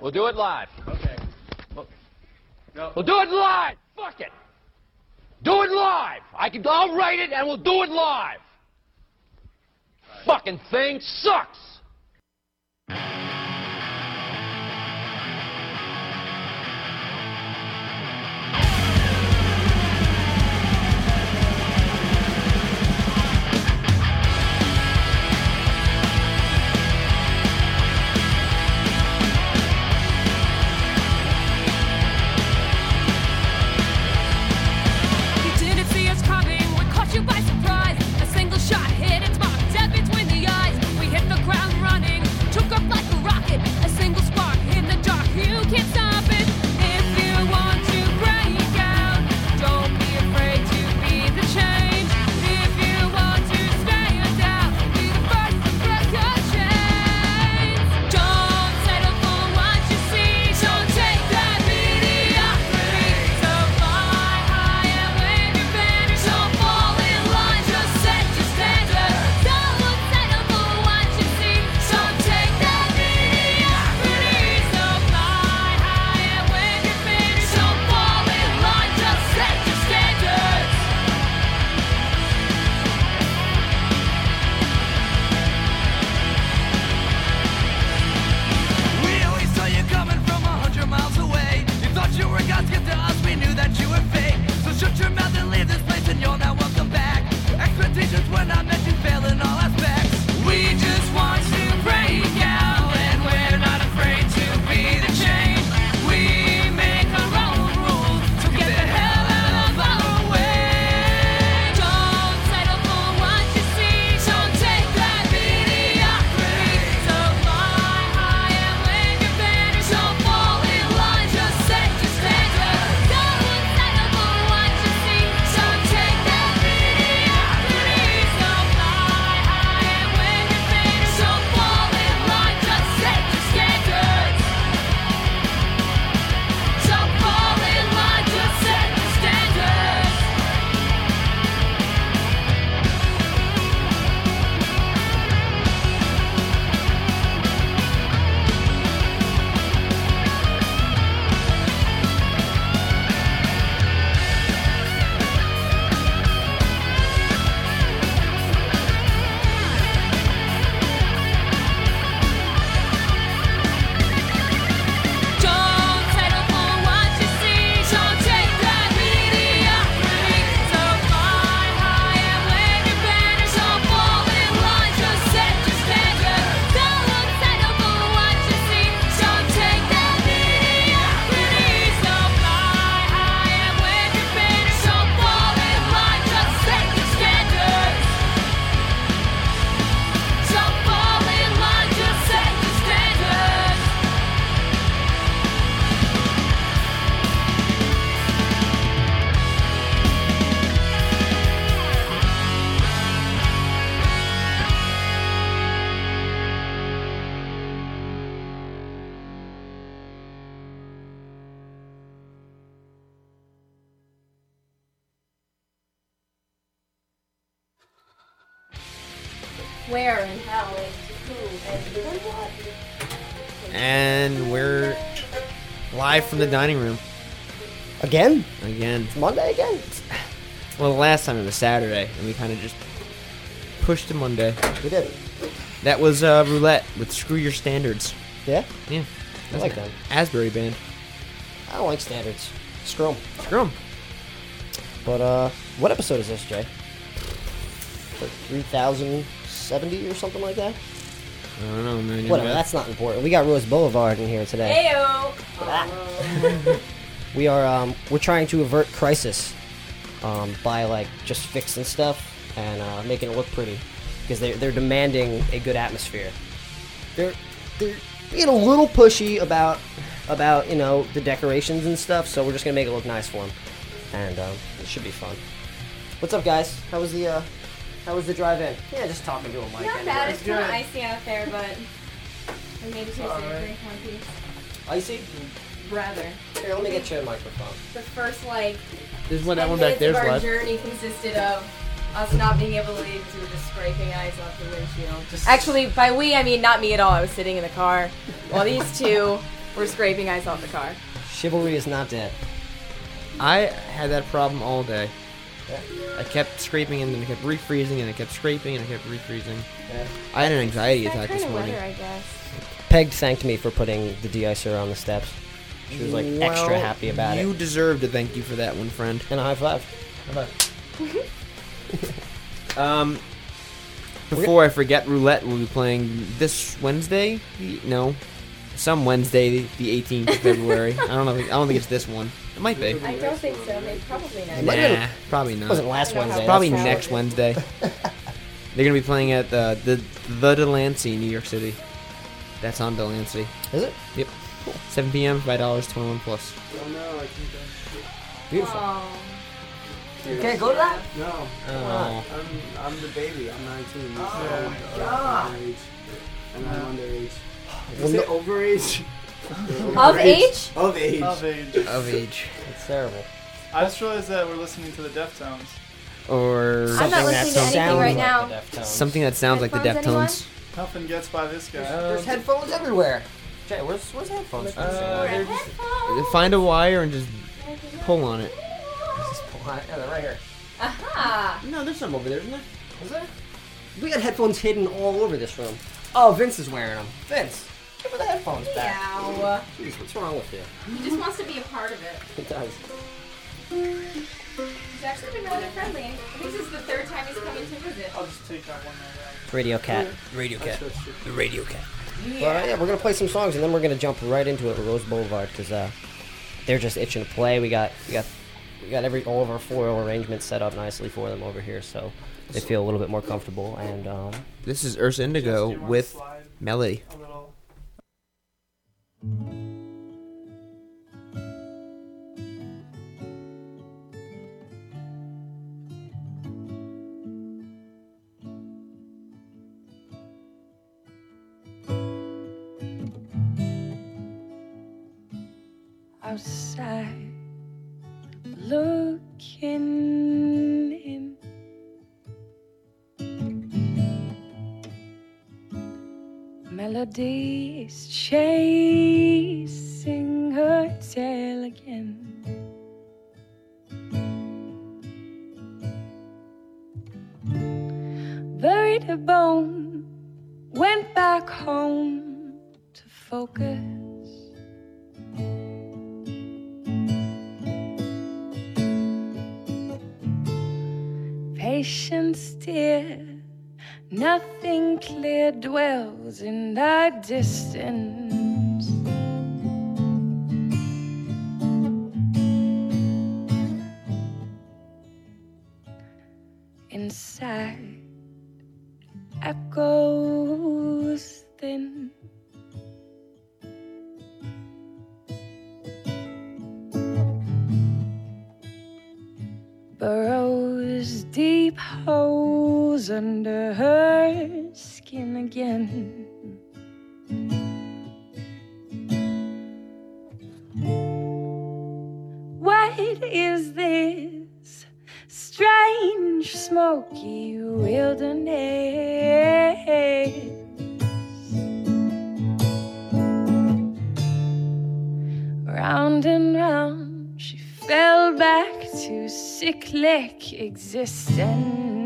We'll do it live. Okay. No. We'll do it live. Fuck it. Do it live. I can. I'll write it, and we'll do it live. Fucking thing sucks. From the dining room Again? again. It's Monday again? Well, the last time it was Saturday, and we kind of just pushed to Monday. We did. That was uh, roulette with Screw Your Standards. Yeah? Yeah, I like that. Asbury band. I don't like standards. Screw 'em. Screw 'em. But, uh, what episode is this, Jay? Like 3070 or something like that? I don't know, man. You Whatever, got- that's not important. We got Rose Boulevard in here today. Heyo. We are, um, we're trying to avert crisis um, by, like, just fixing stuff and uh, making it look pretty. Because they're, they're demanding a good atmosphere. They're, they're being a little pushy about, about, you know, the decorations and stuff, so we're just going to make it look nice for them. And um, it should be fun. What's up, guys? How was the, uh, how was the drive-in? Yeah, just talking to a mic. Not anyway. bad. It's kind of icy out there, but I made it to a drink one piece. Icy? Rather. Here, let me get you a microphone. The first like This one, 10 that one back minutes there's of our live. journey consisted of us not being able to leave because we were just scraping ice off the windshield. Actually, by we I mean not me at all. I was sitting in the car while these two We're scraping ice off the car. Chivalry is not dead. I had that problem all day. I kept scraping and then I kept refreezing and I kept scraping and I kept refreezing. I had an anxiety That attack this morning. weather, I guess. Peg thanked me for putting the de-icer on the steps. She was like extra happy about You it. You deserve to thank you for that one, friend. And a high five. Um, before I forget, roulette will be playing this Wednesday. No, some Wednesday, the 18th of February. I don't know. I don't think it's this one. It might be. I don't think so. Maybe probably not. might Nah, probably It wasn't last I don't know Wednesday. how- Probably that's next. Wednesday. They're gonna be playing at the the the Delancey, New York City. That's on Delancey. Is it? Yep. 7 p.m. Five dollars, 21 plus. Oh no, I can't. Beautiful. Oh. You can't go to that? No, Oh. I'm I'm the baby. I'm 19. so Oh, I'm God. underage. And I'm underage. Well, Is no- it overage? Of age? Of age. Of age. Of age. It's terrible. I just realized that we're listening to the Deftones. Or I'm not Something that listening to anything sounds right like now. the something that sounds like the Headphones, anyone? Deftones. Nothing gets by this guy. There's headphones everywhere. Jay, where's where's headphones? Uh, they're just- find a wire and just pull on it. yeah, they're right here. Aha! No, there's some over there, isn't there? Is there? We got headphones hidden all over this room. Oh, Vince is wearing them. Vince, give her the headphones back. Ow. Jeez, what's wrong with you? He just wants to be a part of it. It does. He's actually been rather friendly. I think this is the third time he's coming to visit. I'll just take that one right Radio Cat. Radio Cat. The Radio Cat. But uh, yeah, we're gonna play some songs and then we're gonna jump right into it with Rose Boulevard because uh, they're just itching to play. We got we got we got every all of our floral arrangements set up nicely for them over here, so they feel a little bit more comfortable. And um, This is Ursa Indigo do you wanna with slide Melody. Outside looking in. Melodies chasing her tail again. Buried a bone, went back home to focus. Patience, dear, nothing clear dwells in the distance. Inside, echoes thin. Burrows deep holes under her skin again. What is this strange smoky wilderness? Round and round, she fell back to cyclic existence.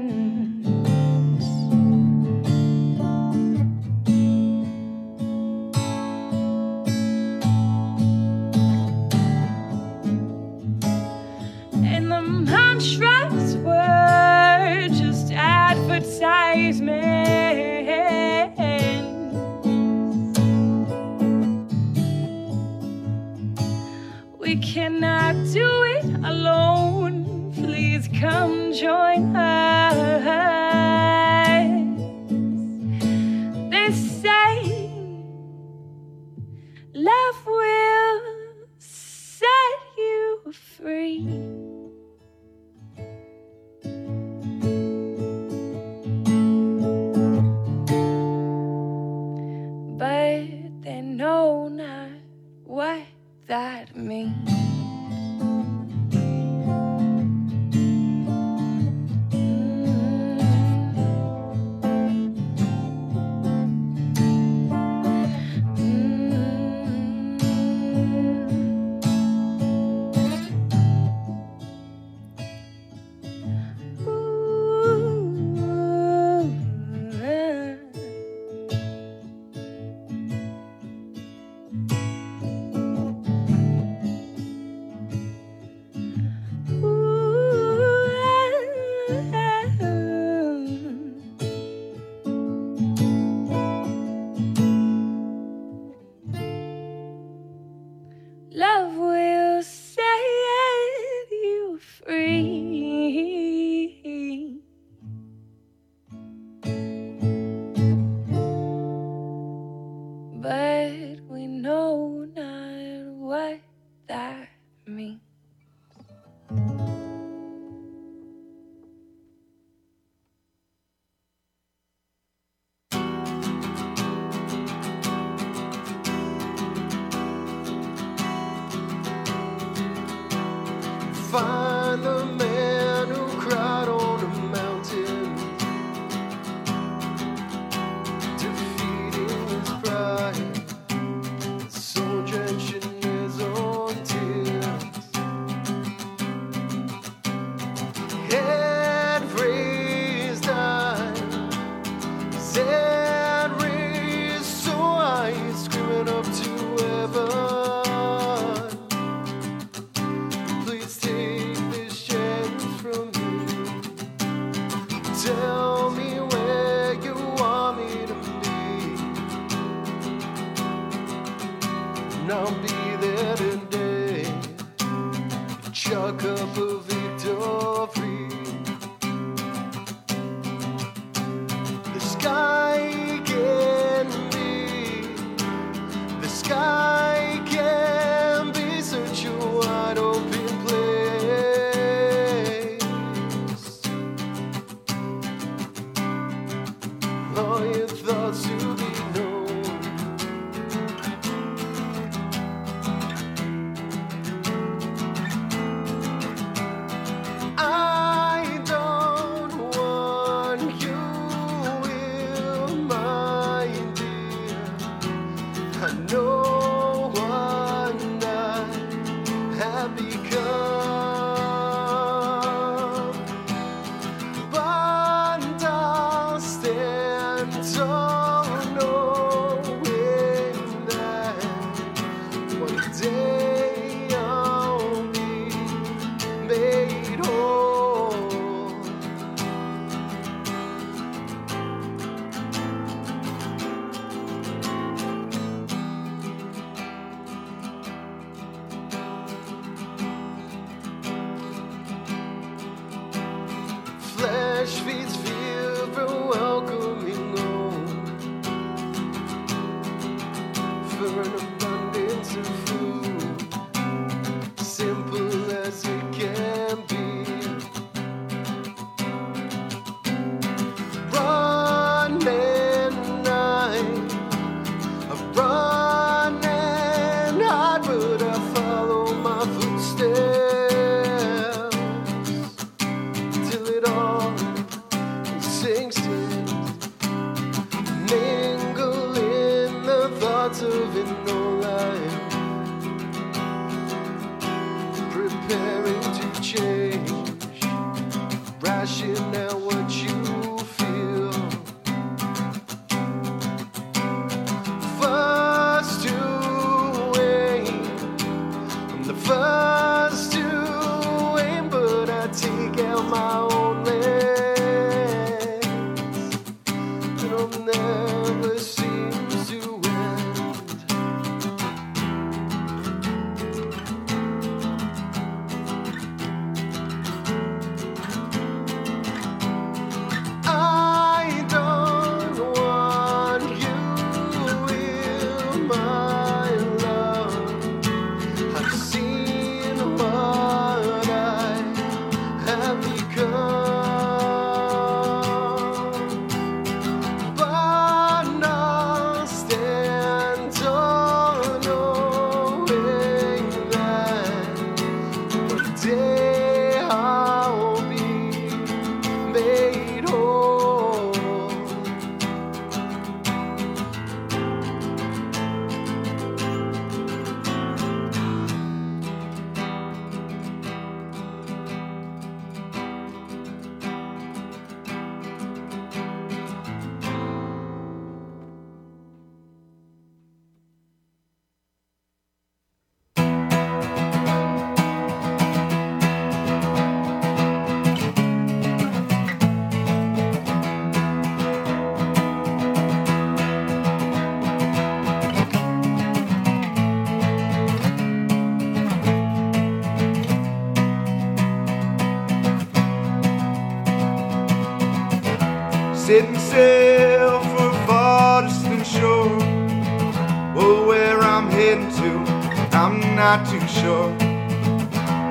Sure.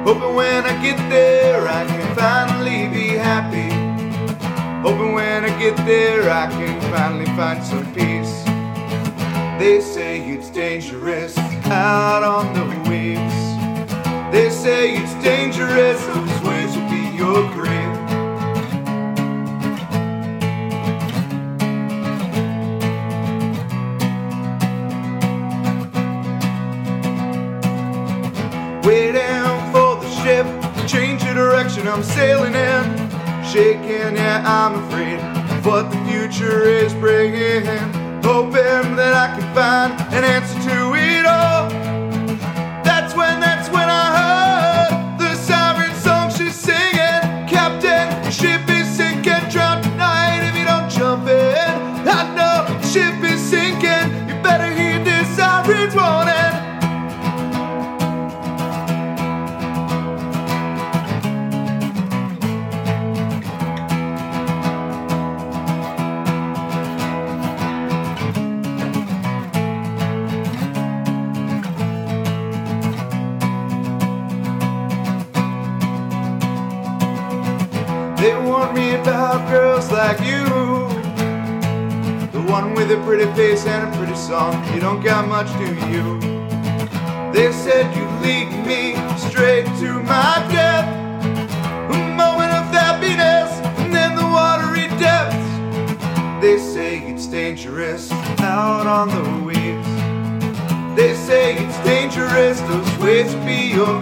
Hoping when I get there, I can finally be happy. Hoping when I get there, I can finally find some with a pretty face and a pretty song. You don't got much, do you? They said you lead me straight to my death. A moment of happiness and then the watery depths. They say it's dangerous out on the waves. They say it's dangerous, those waves be your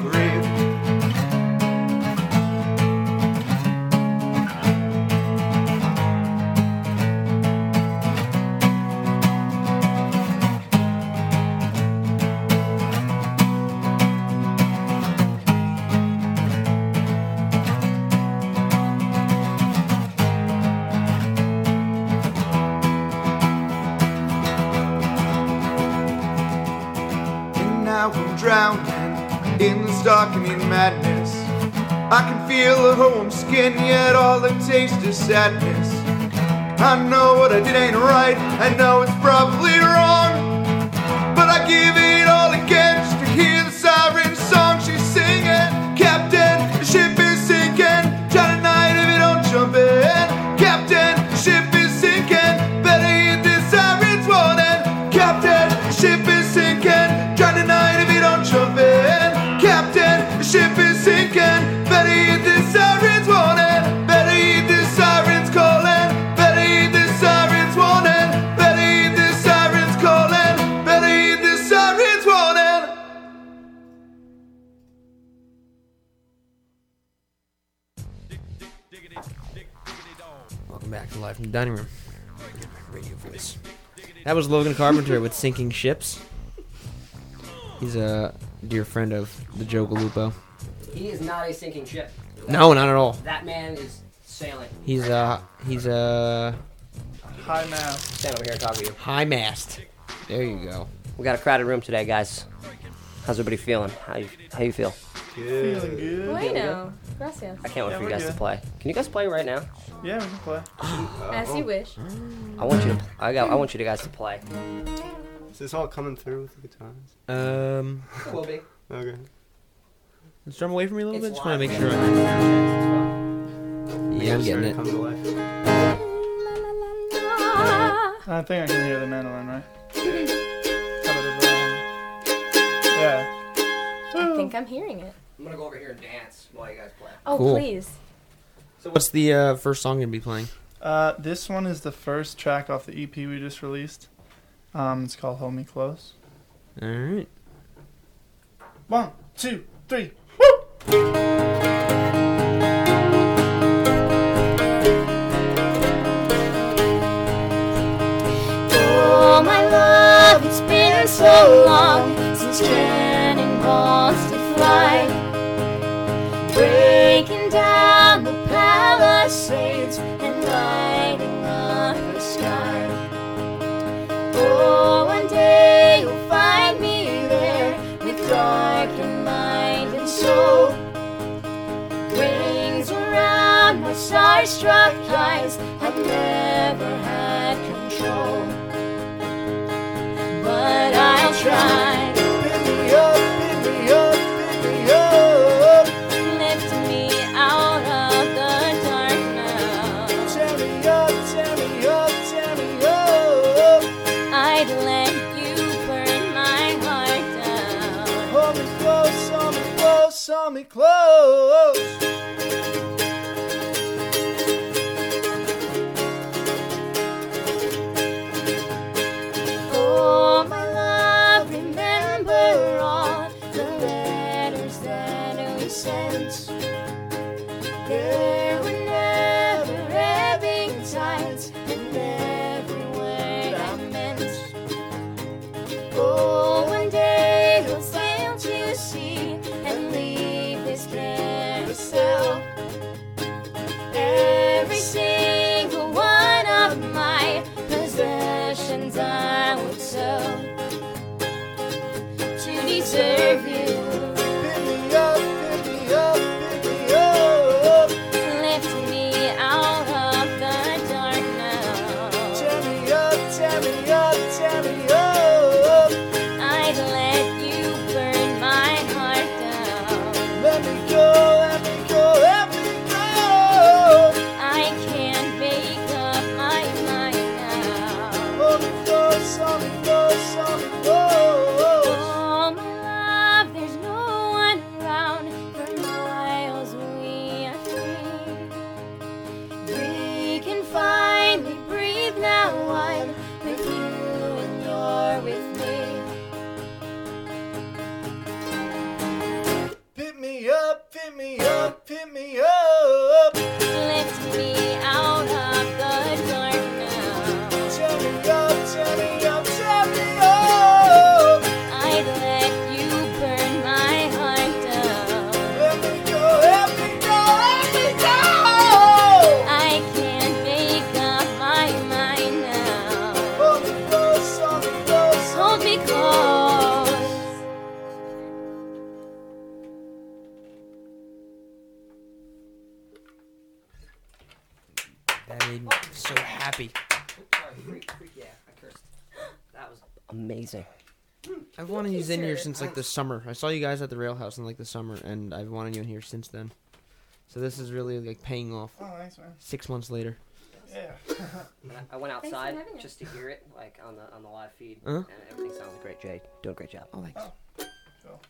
Sadness. I know what I did ain't right, I know it's probably wrong. Voice. That was Logan Carpenter with Sinking Ships. He's a dear friend of the Joe Galupo. He is not a sinking ship. No, not at all. That man is sailing. He's a he's a High mass. Stand over here and talk to you. high mast. There you go. We got a crowded room today, guys. How's everybody feeling? How you, how you feel? Feeling good. Bueno. Gracias. I can't wait Yeah, for you we're guys to good. play. Can you guys play right now? Yeah, we can play. As you wish. I want you. To, I got. I want you to guys to play. Is this all coming through with the guitars? Um, Will be. Okay. let's drum away from me a little bit. Just want to make sure. I, yeah, I'm getting it. Come to life. I think I can hear the mandolin, right? Yeah. I think I'm hearing it. I'm gonna go over here and dance while you guys play. Oh, Cool. please. So what's the uh, first song gonna be playing? Uh, this one is the first track off the EP we just released. Um, it's called Hold Me Close. All right. One, two, three. Oh, my love, it's been so long since cannonballs to fly. Breaking down the palisades and lighting up the sky. Oh, one day you'll find me there with darkened mind and soul. Rings around my starstruck eyes. I've never had control, but I'll try. Saw me close. Wanted you in here since like the summer. I saw you guys at the rail house in like the summer, and I've wanted you in here since then. So this is really like paying off. Oh, thanks, man. Six months later. Yeah. I- I went Thanks for outside having us. just to hear it, like on the on the live feed, Uh-huh. and everything sounds great. Jay, doing a great job. Oh, thanks. Cool.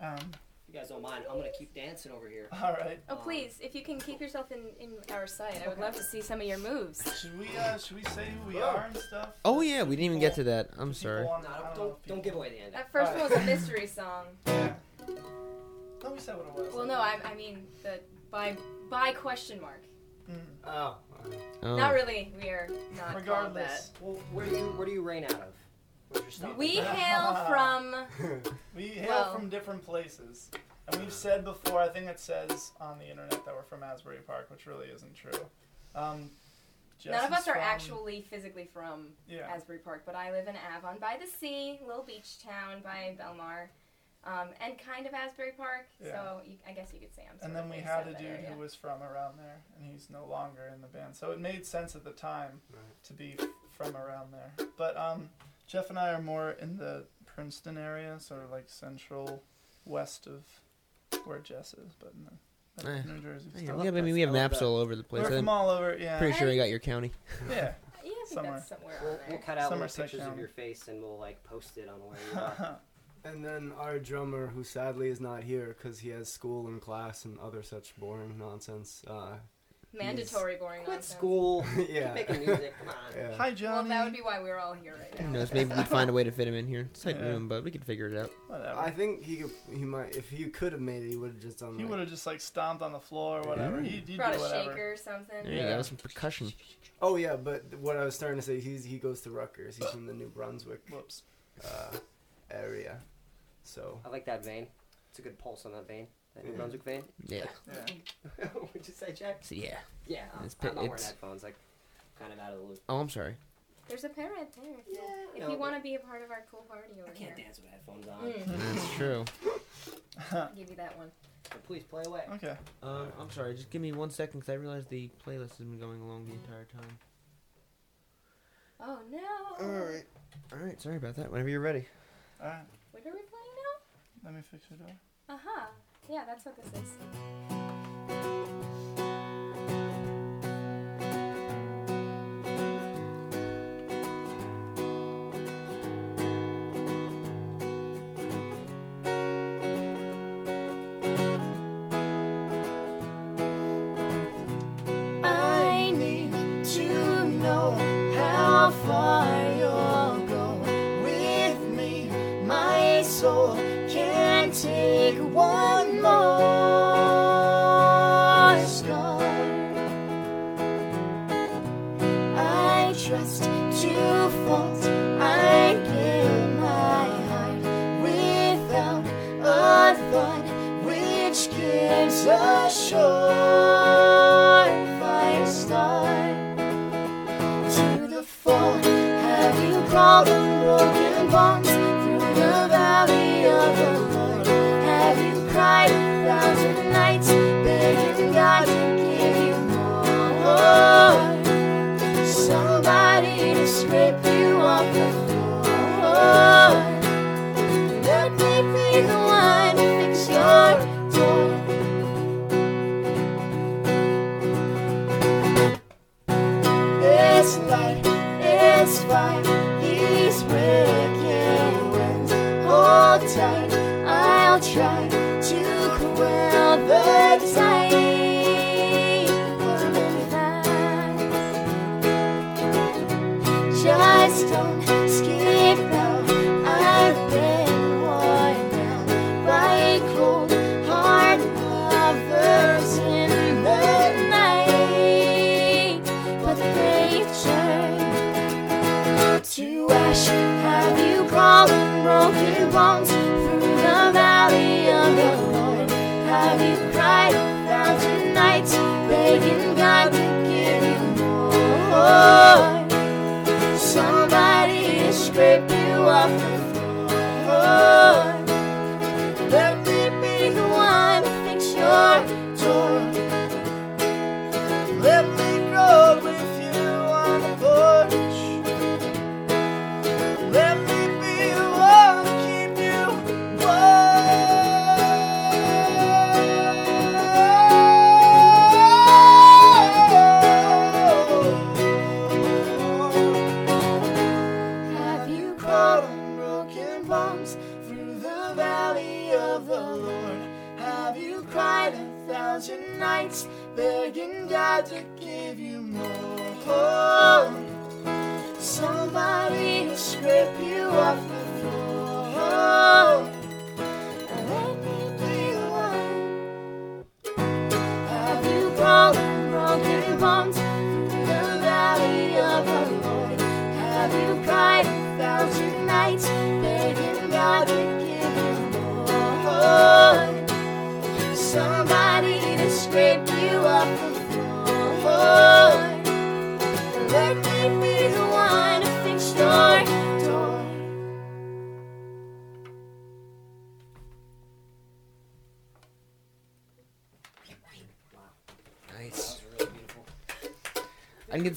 Um, If you guys don't mind, I'm gonna keep dancing over here. all right. Oh, please, if you can keep yourself in, in our sight, I would love to see some of your moves. Should we uh should we say who we are and stuff? Oh yeah, we didn't even get to that. I'm sorry. want- No, don't don't, don't give away the end. That first one was a mystery song. Yeah. No, we said what it was. Well, no, I, I mean the by by question mark. Mm. Oh. Oh. Not really. We are not called Regardless, Well, where do you where do you rain out of? Where's your that. stomach? We hail from. we hail Well- from different places, and we've said before. I think it says on the internet that we're from Asbury Park, which really isn't true. Um, Jess None of is us are from- actually physically from Yeah. Asbury Park, but I live in Avon by the sea, little beach town by Belmar, um, and kind of Asbury Park. Yeah. So you, I guess you could say I'm. Sort And then of we based had out a of that dude area. who was from around there, and he's no longer in the band. So it made sense at the time Right. to be f- from around there. But um, Jeff and I are more in the Princeton area, sort of like central west of where Jess is, but in the, Eh. New Jersey. Yeah, stuff. we have, I mean, we have maps that. all over the place. We're I'm from all over, yeah. pretty sure I got your county. Yeah. Yeah, I think somewhere. that's somewhere We'll, on we'll cut out little Somerset pictures County. of your face and we'll like post it on where you are. And then our drummer, who sadly is not here because he has school and class and other such boring nonsense. Uh, Mandatory boring Quit nonsense. school. yeah. Keep making music. Come on. yeah. Hi, Well, that would be why we're all here right Who now. knows? Maybe we'd find a way to fit him in here. It's tight Yeah. room, but we could figure it out. Whatever. I think he could, he might if he could have made it, he would have just done. he like- would have just like stomped on the floor or whatever. Yeah. He'd, he'd Brought do a whatever. shaker or something. There you Yeah. go, some percussion. Oh yeah, but what I was starting to say, he's he goes to Rutgers. He's from the New Brunswick Whoops. uh, area, so I like that vein. It's a good pulse on that vein. That New Yeah. Brunswick vein. Yeah. Yeah. What'd you say, Jack? So yeah. Yeah, I'm, It's I'm not wearing it's- headphones. Like, kind of out of the loop. Oh, I'm sorry. There's a pair right there. If you, if no, you want to be a part of our cool party over I can't here. dance with headphones on. Mm, That's true. I'll give you that one. So please play away. Okay. Um, I'm sorry. Just give me one second because I realized the playlist has been going along the entire time. Oh no. All right. All right. Sorry about that. Whenever you're ready. All right. What are we playing now? Let me fix your door. Uh huh. Yeah, that's what this is.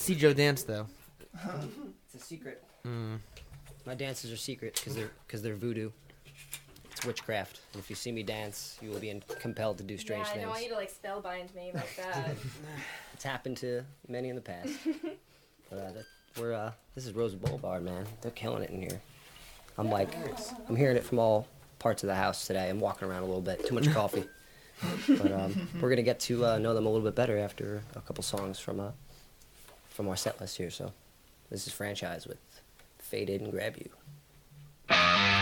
see Joe dance though. it's a secret. Mm. My dances are secret because they're because they're voodoo. It's witchcraft. And if you see me dance, you will be in, compelled to do strange yeah, I things. don't want you to like spellbind me like that. it's happened to many in the past. but uh, that, we're uh, this is Rose Boulevard, man. They're killing it in here. I'm like, I'm hearing it from all parts of the house today. I'm walking around a little bit. Too much coffee. but um, we're gonna get to uh, know them a little bit better after a couple songs from uh, from our set list here. So this is franchise with Faded and Grab You.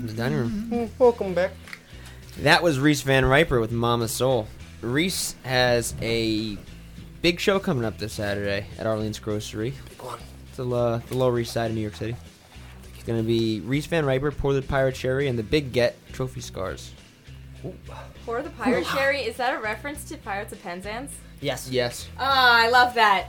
Live in the Dining Room. Welcome back. That was Reese Van Riper with Mama Soul. Reese has a big show coming up this Saturday at Arlene's Grocery. Big one. It's the, uh, the Lower East Side of New York City. It's going to be Reese Van Riper, Pour the Pirate Sherry, and the Big Get Trophy Scars. Pour the Pirate Sherry, is that a reference to Pirates of Penzance? Yes. Yes. Ah, I love that.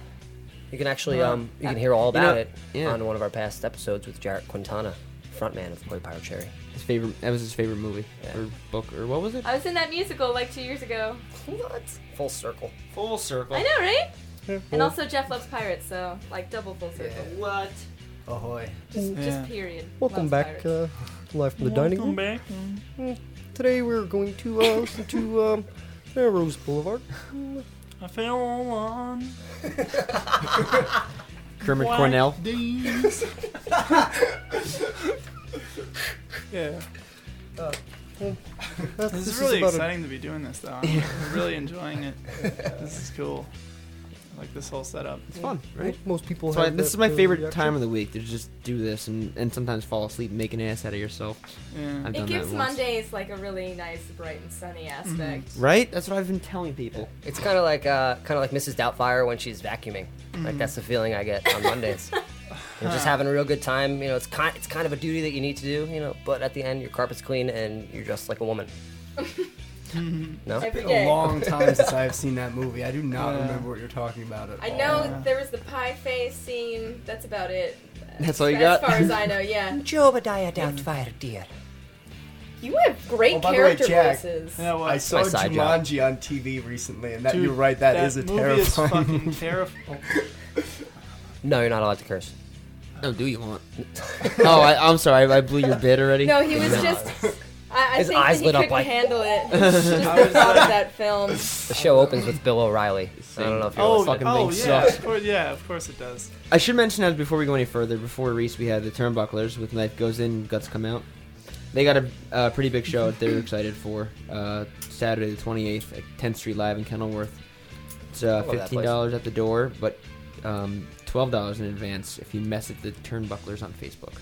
You can actually um you can hear all you about know- it yeah. on one of our past episodes with Jarrett Quintana, frontman of Boy Pirate Cherry. His favorite. That was his favorite movie or book or what was it? I was in that musical like two years ago. What? Full circle. Full circle. I know, right? And also Jeff loves pirates, so like double full circle. What? Ahoy. Just, Yeah. just period. Welcome Loves back, pirates. uh, to live from the dining room. back. Mm, Today we're going to uh, listen to um, uh, Rose Boulevard. I fell on. Kermit Black Cornell. Days. yeah. Uh, This this is is really about a- exciting to be doing this, though. I'm really enjoying it. This is cool. I like this whole setup. It's fun, right? Most people That's why- have this is my favorite reaction. time of the week to just do this and, and sometimes fall asleep and make an ass out of yourself. Yeah. I've It done gives that once. Mondays like a really nice, bright and sunny aspect. Right? That's what I've been telling people. It's kind of like uh, kind of like Mrs. Doubtfire when she's vacuuming. Like Mhm. that's the feeling I get on Mondays. You're just having a real good time. You know, it's kind it's kind of a duty that you need to do. You know, but at the end, your carpet's clean and you're dressed like a woman. Mm-hmm. no, It's been a long time since I've seen that movie. I do not Yeah. remember what you're talking about at I all. know there was the pie face scene. That's about it. That's all you as got? As far as I know, yeah. Jobadiah Doubtfire, dear. You have great Oh, by the way, character Jack, voices. Yeah, what? I saw My side job. Jumanji on TV recently, and that Dude, you're right. that is a movie terrifying Is fucking terrifying. No, you're not allowed to curse. Oh, do you want? oh, I, I'm sorry. I, I blew your bid already. No, he was just. I, I His think eyes that he lit up couldn't like- handle it. just the thought of that film. The show opens with Bill O'Reilly. I don't know if you're Oh, fucking oh thing yeah, sucks. of course, yeah, of course it does. I should mention that before we go any further. Before Reese, we had the Turnbucklers with Knife Goes In, Guts Come Out. They got a uh, pretty big show that they're excited for. Uh, Saturday the 28th at 10th Street Live in Kenilworth. It's uh, love that $15 at the door, but um, $12 in advance if you mess at the Turnbucklers on Facebook.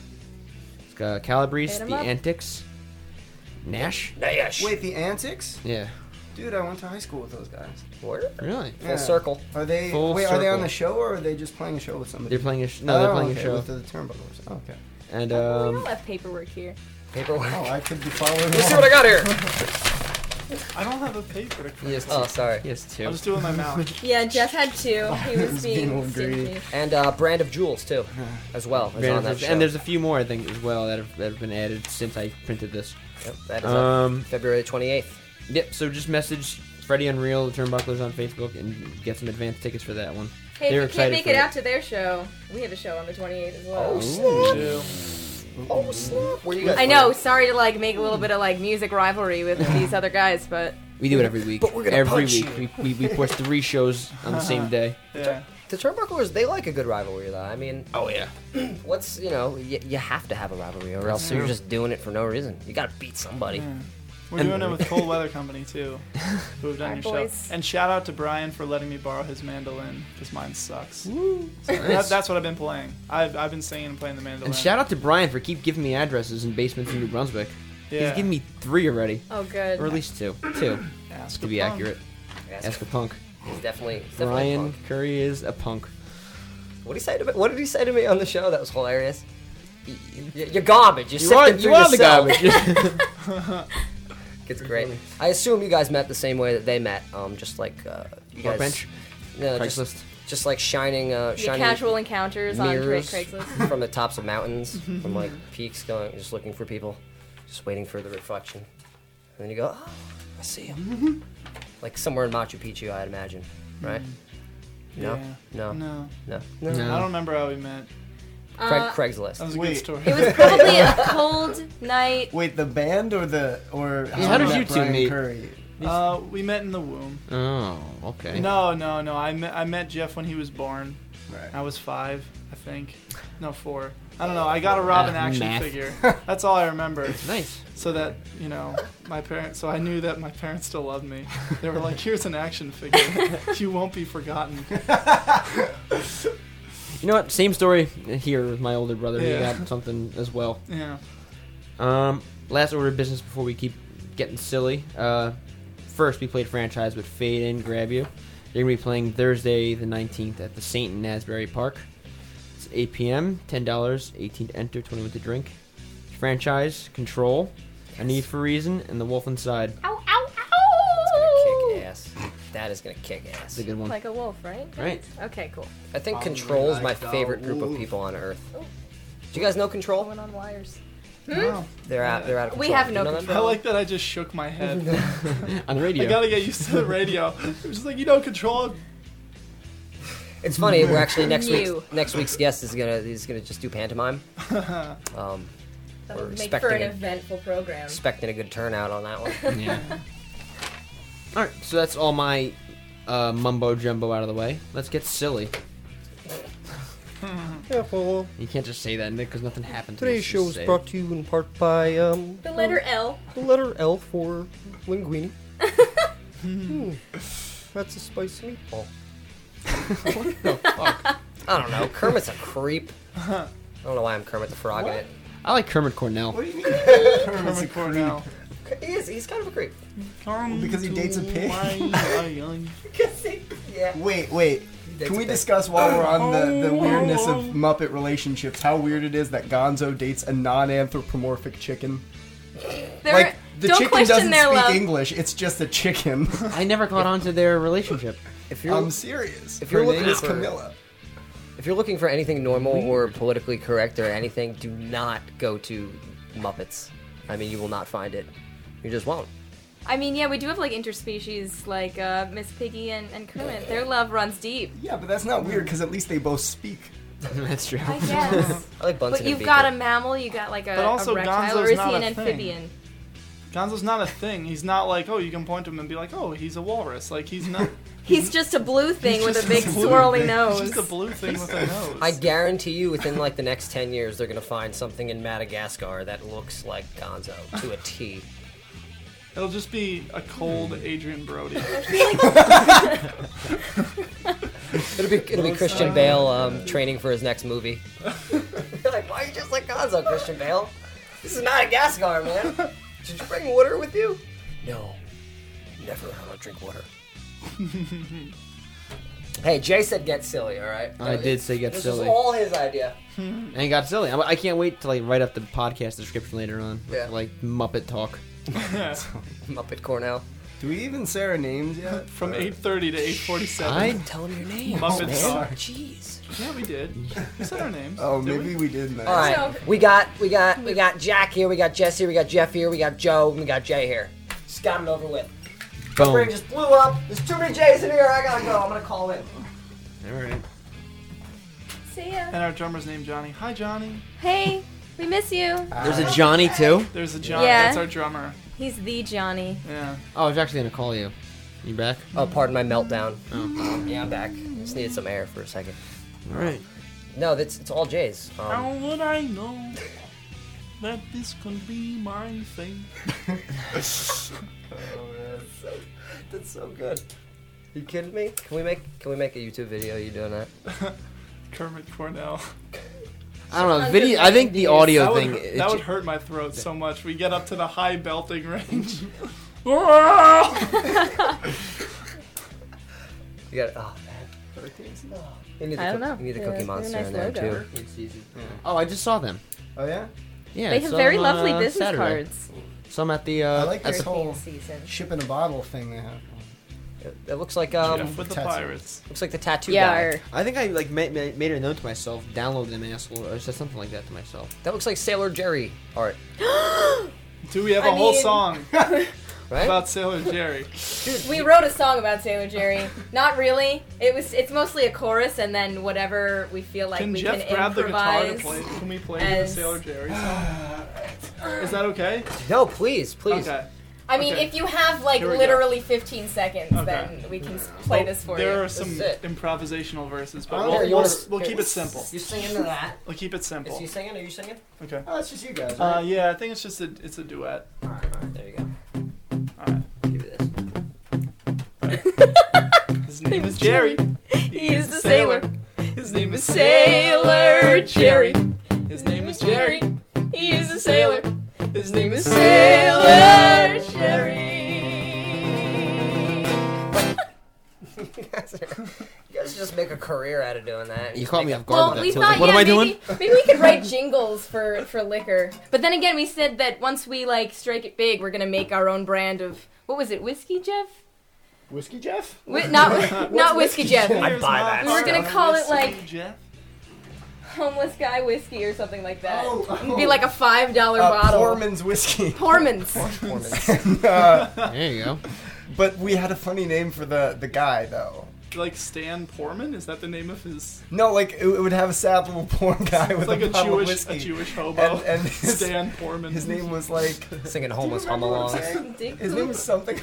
It's got Calabrese, Hit 'em The up. Antics, Nash. Nash. Wait, the Antics? Yeah. Dude, I went to high school with those guys. Word? Really? Full circle. Are they? Full wait, are they on circle. the show or are they just playing a show with somebody? They're playing a sh- no, they're Oh, playing okay, a show. with the Turnbuckles. Oh, okay. And we all um, have paperwork here. Paperwork. Oh, I could be following. Let's see along. what I got here. I don't have a paper to he has Oh, two. sorry. He has two. I'll just do it with my mouth. Yeah, Jeff had two. He was being being greedy. stingy. And uh, Brand of Jewels too, as well. Is on that and there's a few more I think as well that have, that have been added since I printed this. Yep, that is up Um, February 28th. Yep. So just message Freddie Unreal, the Turnbucklers on Facebook, and get some advance tickets for that one. Hey, They're if you can't make it it. out to their show, we have a show on the 28th as well. Oh, snap. Two. Oh, snap. Where you guys I know. Sorry to like make a little bit of like music rivalry with these other guys, but We do it every week. But we're gonna every punch week we, we, we push three shows on the same uh-huh. day. Yeah. The Turnbucklers, they like a good rivalry, though. I mean, Oh yeah. what's, you know, y- you have to have a rivalry, or else you're just doing it for no reason. You gotta beat somebody. We're And- doing it with Cold Weather Company too, who have done Alright, your boys. show. And shout out to Brian for letting me borrow his mandolin because mine sucks. So that, that's what I've been playing. I've, I've been singing and playing the mandolin. And shout out to Brian for keep giving me addresses in basements in New Brunswick. Yeah. He's given me three already, oh good. or at least two. Two Ask to a be punk. accurate. Ask a punk. He's definitely, he's definitely Brian punk. Curry is a punk. What did he say to me? What did he say to me on the show? That was hilarious. Y- y- You're garbage. You're You are, you are the garbage. It's great. I assume you guys met the same way that they met. Um, just like uh, you guys. Workbench? No, just, Craigslist. just like shining, uh, Your shining casual encounters on Cra- Craigslist. from the tops of mountains, from like peaks, going just looking for people, just waiting for the reflection, and then you go, oh, I see him. like somewhere in Machu Picchu, I'd imagine, right? No, Yeah. no, No. no, I don't remember how we met. Craig, Uh, Craigslist. That was a Wait. good story. It was probably a cold night. Wait, the band or the or Yeah, how you did you two Brian meet? Curry? Uh, we met in the womb. Oh, okay. No, no, no. I met I met Jeff when he was born. Right. I was five, I think. No, four. I don't know. I got a Robin Uh, action math. figure. That's all I remember. Nice. So that you know, my parents. So I knew that my parents still loved me. They were like, "Here's an action figure. you won't be forgotten." You know what? Same story here with my older brother. He got something as well. Yeah. Um, last order of business before we keep getting silly. Uh, first, we played franchise with Fade and Grab You. They're gonna be playing Thursday the 19th at the Saint in Asbury Park. It's 8 p.m. Ten dollars, 18 to enter, 21 to drink. Franchise, Control, A Need for Reason, and The Wolf Inside. Ow, ow, ow! Gonna kick ass. That is gonna kick ass. That's a good one. Like a wolf, right? Right. Okay, cool. I think Hungry Control's my like a favorite group of wolf. people on Earth. Do you guys know Control? Going on wires. Wow. They're out. They're out of control. We control. have You no know them? control. I like that I just shook my head. On the radio. I gotta get used to the radio. It was just like you know, control. It's funny. We're actually next week. week's next week's guest is gonna is gonna just do pantomime. Um, That'll We're make expecting for an it. eventful program. expecting a good turnout on that one. Yeah. All right, so that's all my uh, mumbo jumbo out of the way. Let's get silly. yeah, well, You can't just say that, Nick, because nothing happened. today's show is brought to you in part by um, The letter L. the letter L for linguine. Hmm. That's a spicy meatball. What the fuck? I don't know. Kermit's a creep. I don't know why I'm Kermit the Frog in it. I like Kermit Cornell. What do you mean? Kermit Cornell. He is. He's kind of a creep. Come Because he dates a to pig? my- yeah. Wait, wait. dates Can we pig. discuss while we're on the, the oh. weirdness of Muppet relationships how weird it is that Gonzo dates a non-anthropomorphic chicken? They're, like the don't chicken question doesn't their speak love. English; it's just a chicken. I never caught on to their relationship. If you're I'm serious. if you're Her looking name is for- Camilla. if you're looking for anything normal or politically correct or anything, do not go to Muppets. I mean, you will not find it. You just won't. I mean, yeah, we do have like interspecies, like uh, Miss Piggy and, and Kermit. Their love runs deep. Yeah, but that's not weird because at least they both speak. That's true. I guess. I like Bunsen but and you've got a mammal, you got like a, But also a reptile, Gonzo's or is not he an a thing. amphibian? Gonzo's not a thing. He's not like, oh, you can point to him and be like, oh, he's a walrus. Like he's not. He's just a blue thing with a big blue. swirly He's nose. just a blue thing with a nose. I guarantee you, within like the next ten years, they're gonna find something in Madagascar that looks like Gonzo to a T. It'll just be a cold Adrien Brody. It'll be it'll be Christian Bale um, training for his next movie. You're like, why are you just like Gonzo, Christian Bale? This is Madagascar, man. Did you bring water with you? No, never. I don't drink water. hey, Jay said get silly. All right. I did say get this silly. was all his idea. And it got silly. I, I can't wait to like write up the podcast description later on. Yeah. Like Muppet talk. Muppet Cornell. Do we even say our names yet? From uh, 8:30 to 8:47. I Tell him your name. Muppet oh, man. Star. Jeez. Yeah, we did. We said our names. Oh, did maybe we, did. Nice. All right, we got we got we got Jack here, we got Jesse, we got Jeff here, we got Joe, and we got Jay here. Just got it over with. Boom. Brain just blew up. There's too many Jays in here. I gotta go. I'm gonna call in. All right. See ya. And our drummer's named Johnny. Hi, Johnny. Hey, we miss you. There's a Johnny too. There's a Johnny. Yeah. That's our drummer. He's the Johnny. Yeah. Oh, I was actually gonna call you. You back? Oh, pardon my meltdown. Oh. Yeah, I'm back. Just needed some air for a second. All right. No, that's it's all Jays. Um, How would I know that this could be my thing? that's so good. You kidding me? Can we make Can we make a YouTube video? You doing that? Kermit Cornell. I don't know. Video. I think the audio that thing. Would, it that ju- would hurt my throat so much. We get up to the high belting range. You got oh man. You need a I don't cook- know. You need a Yeah, Cookie they're a Monster nice in there logo. too. Oh, I just saw them. Oh yeah. Yeah. They have very on, lovely uh, business Saturday. cards. Some at the. Uh, I like at this the- whole season. ship in a bottle thing they have. It, it looks like um Jeff with the tattoo. pirates. looks like the tattoo Yeah. guy. or- I think I like made, made made it known to myself. Download them asshole or said something like that to myself. That looks like Sailor Jerry art. Do we have a I whole mean- song? right? About Sailor Jerry. We wrote a song about Sailor Jerry. Not really. It was. It's mostly a chorus, and then whatever we feel like Can we Jeff can grab the guitar to improvise. play? Can we play as- the Sailor Jerry song? Is that okay? No, please, please. Okay. I mean, Okay. if you have like Here we go. literally 15 seconds, Okay. then we can s- play Well, this for there you. There are some improvisational verses, but Oh, we'll, we'll, we'll keep it simple. You sing into that. We'll keep it simple. Is he singing? Are you singing? Okay. Oh, it's just you guys, Right? Uh, yeah, I think it's just a it's a duet. All right, all right, there you go. All right. Give me this. His name is Jerry. He is the sailor. His name is Sailor Jerry. His name is Jerry. He is a sailor. His name is Sailor Jerry. you guys just make a career out of doing that. You caught me off guard Well, with that. we so I was thought, like, what yeah, am I doing? maybe we could write jingles for for liquor. But then again, we said that once we like strike it big, we're gonna make our own brand of what was it, whiskey Jeff? Whiskey Jeff? Whi- not not whiskey Jeff. I'd buy that. We were gonna call it like Jeff. Homeless guy whiskey or something like that. Oh, It'd oh. be like a five dollar Uh, bottle. Poorman's whiskey. Poorman's. And, uh, There you go. but we had a funny name for the the guy though. Like Stan Porman? Is that the name of his? No, like it, it would have a sad little poor guy with It's like a, a bottle of Jewish whiskey. a Jewish hobo. And, and his, Stan Porman. his name was like Singing homeless Do hum along. Dick His name poop. was something.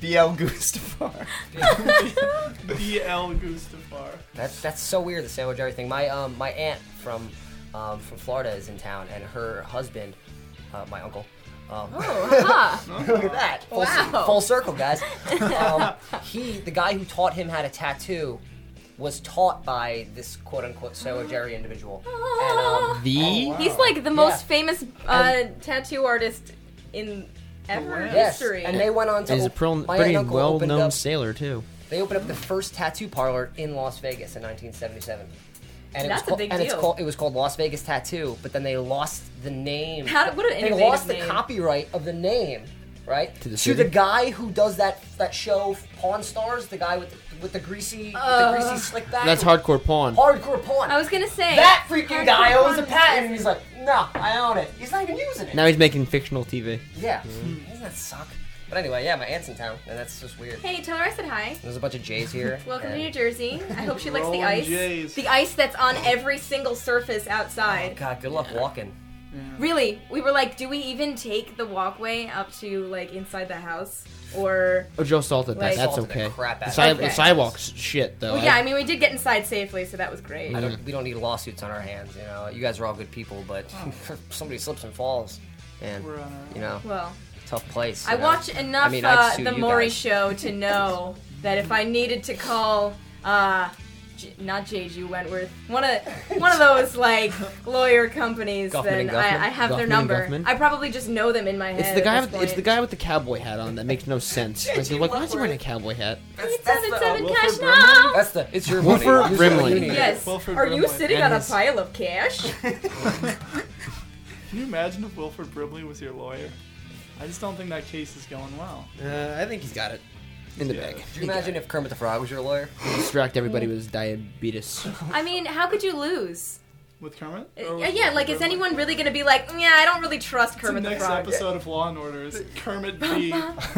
B.L. Gustafar. B.L. Gustafar. That's that's so weird. The sandwich Jerry thing. My um my aunt from um from Florida is in town, and her husband, uh, my uncle. Um, Oh, haha. Look at that. Full, Wow. full circle, guys. Um, he, the guy who taught him how to tattoo, was taught by this quote unquote Sailor Jerry individual. And, um, The He's like the most Yeah. famous uh, tattoo artist in ever yes, history. and they went on to. is a op- pro- pretty and uncle opened well-known up- sailor too. They opened up the first tattoo parlor in Las Vegas in 1977. And it That's was a called, big and it's called it was called Las Vegas Tattoo, but then they lost the name. How did- what an they lost the name. copyright of the name, right? To the to the guy who does that that show Pawn Stars, the guy with the, with the greasy with Uh, the greasy slick back. That's hardcore pawn. Hardcore pawn. I was gonna say that freaking guy Hardcore owns a Pawn patent, and he's like, "No, I own it." He's not even using it. Now he's making fictional TV. Yeah, doesn't that suck? But anyway, yeah, my aunt's in town, and that's just weird. Hey, tell her I said hi. There's a bunch of J's here. Welcome to New Jersey. I hope she likes the ice. J's. The ice that's on every single surface outside. God, good luck walking. Really, we were like, do we even take the walkway up to like inside the house, or? Oh, Joe salted that. That's Salted the okay. crap The, of si- it. the Okay. sidewalk's shit though. Well, yeah, I mean, we did get inside safely, so that was great. I don't, we don't need lawsuits on our hands. You know, you guys are all good people, but Oh. somebody slips and falls, and We're on our you know, Well, tough place. I you know. watch enough I mean, I'd uh, sue the you Maury guys. Show to know that if I needed to call, uh, J- not J.G. Wentworth, one of one of those like lawyer companies, Guffman then and Guffman? I, I have their and number. Guffman? I probably just know them in my head. It's the guy at with this it's the guy with the cowboy hat on that makes no sense. Like, you're like, why is he wearing a cowboy hat? Eight seven seven Wilford cash now. That's the. It's your Wilford money. Use Brimley. when you need it. Yes. Wilford Are you Brimley. sitting And on a his- pile of cash? Can you imagine if Wilford Brimley was your lawyer? I just don't think that case is going well. Uh, I think he's got it in the Yeah. bag. Could you imagine if Kermit the Frog was your lawyer? Distract everybody with his diabetes. I mean, how could you lose? With Kermit? Uh, Or yeah, with yeah, like is Brimley? anyone really gonna be like, yeah, I don't really trust The Kermit the, next Frog? episode of Law and Order is Kermit v.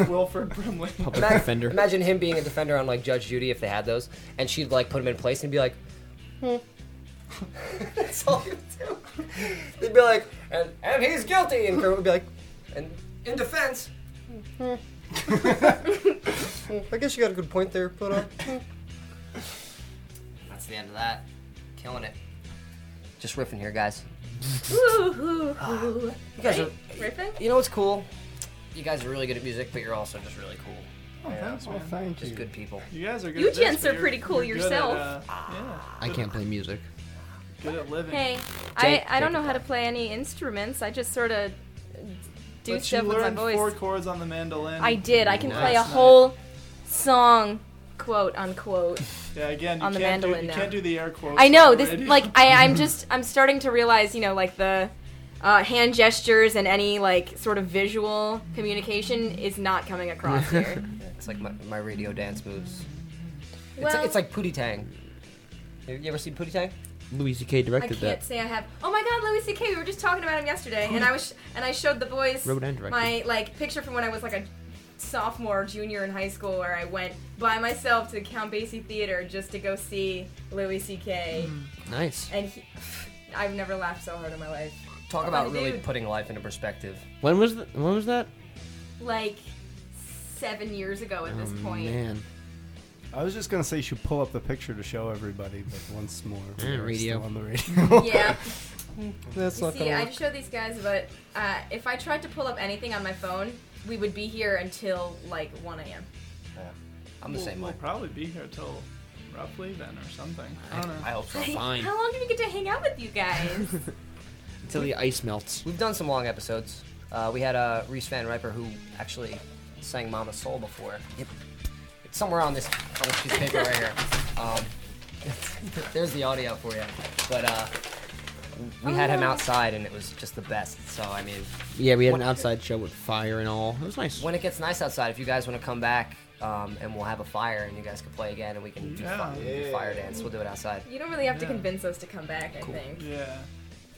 Wilford Brimley. Public Imagine, defender. imagine him being a defender on like Judge Judy if they had those, and she'd like put him in place and be like, hmm. That's all you do. They'd be like, and and he's guilty, and Kermit would be like, and in defense. hmm. I guess you got a good point there, but uh. That's the end of that. Killing it. Just riffing here, guys. Ooh. You guys Right? are. Riffing? You know what's cool? You guys are really good at music, but you're also just really cool. Oh, thanks, man. thank you. Just good people. You guys are good You at this, gents but are you're- pretty cool you're good yourself. At, uh, yeah, I can't play music. good at living. Hey, Jake- I, I don't Jake know and how to play any instruments. I just sort of do but stuff you with my learned voice. four chords on the mandolin. I did. I can play a night. whole song, quote unquote. Yeah, again, you on the can't do, mandolin you now. can't do the air quotes. I know this. radio. Like I, I'm just I'm starting to realize, you know, like the uh, hand gestures and any like sort of visual communication is not coming across here. It's like my, my radio dance moves. It's, Well- it's like Pootie Tang. You you ever seen Pootie Tang? Louis C.K. directed that. I directed can't that. say I have. Oh my God, Louis C.K. We were just talking about him yesterday, and I was and I showed the boys Wrote and directed. my like picture from when I was like a sophomore, junior in high school, where I went by myself to the Count Basie Theater just to go see Louis C.K. Mm-hmm. Nice. And he, I've never laughed so hard in my life. Talk about really dude. putting life into perspective. When was the, when was that? Like seven years ago at this oh, point. man. I was just gonna say you should pull up the picture to show everybody, but once more, we are radio. still on the radio. Yeah. That's You not see, I work. just showed these guys, but uh, if I tried to pull up anything on my phone, we would be here until like 1 a.m. Yeah. I'm the we'll, same We'll way. probably be here till roughly then or something. I don't know. I hope so. Fine. How long do we get to hang out with you guys? Until the ice melts. We've done some long episodes. Uh, we had uh, Reese Van Riper who actually sang Mama Soul before. Yep. It's somewhere on this on this piece of paper right here. Um, there's the audio for you. But uh, we had him Oh. outside and it was just the best. So I mean, Yeah, we had an outside show with fire and all. It was nice. when it gets nice outside, if you guys want to come back. Um, and we'll have a fire, and you guys can play again, and we can do, Yeah. fi- do fire dance. We'll do it outside. you don't really have to Yeah. convince us to come back, I think. Yeah.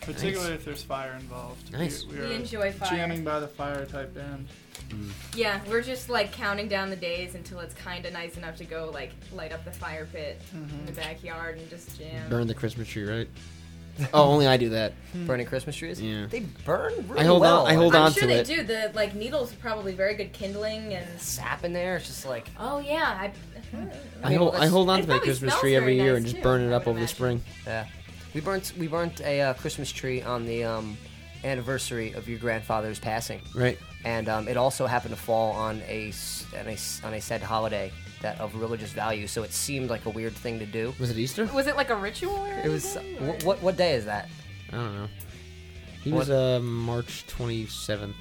Particularly if there's fire involved. Nice. We, we, We are enjoy fire. Jamming by the fire type band. Yeah, we're just like counting down the days until it's kind of nice enough to go like light up the fire pit in the backyard and just jam. Burn the Christmas tree, right? oh, only I do that. Burning Christmas trees. Yeah. They burn really I hold well. on. I hold I'm on sure to they it. do. The like needles are probably very good kindling and. sap in there. It's just like Oh yeah, I. I mean, hold, well, I hold on to my Christmas tree every very year nice, and just too, burn it up would over the spring. Yeah, we burnt we burnt a uh, Christmas tree on the um, anniversary of your grandfather's passing, Right. And um, it also happened to fall on a s- on a, s- on a said holiday that of religious value. So it seemed like a weird thing to do. Was it Easter? Was it like a ritual? Or It was or- what what day is that? I don't know. He What- was uh, March 27th.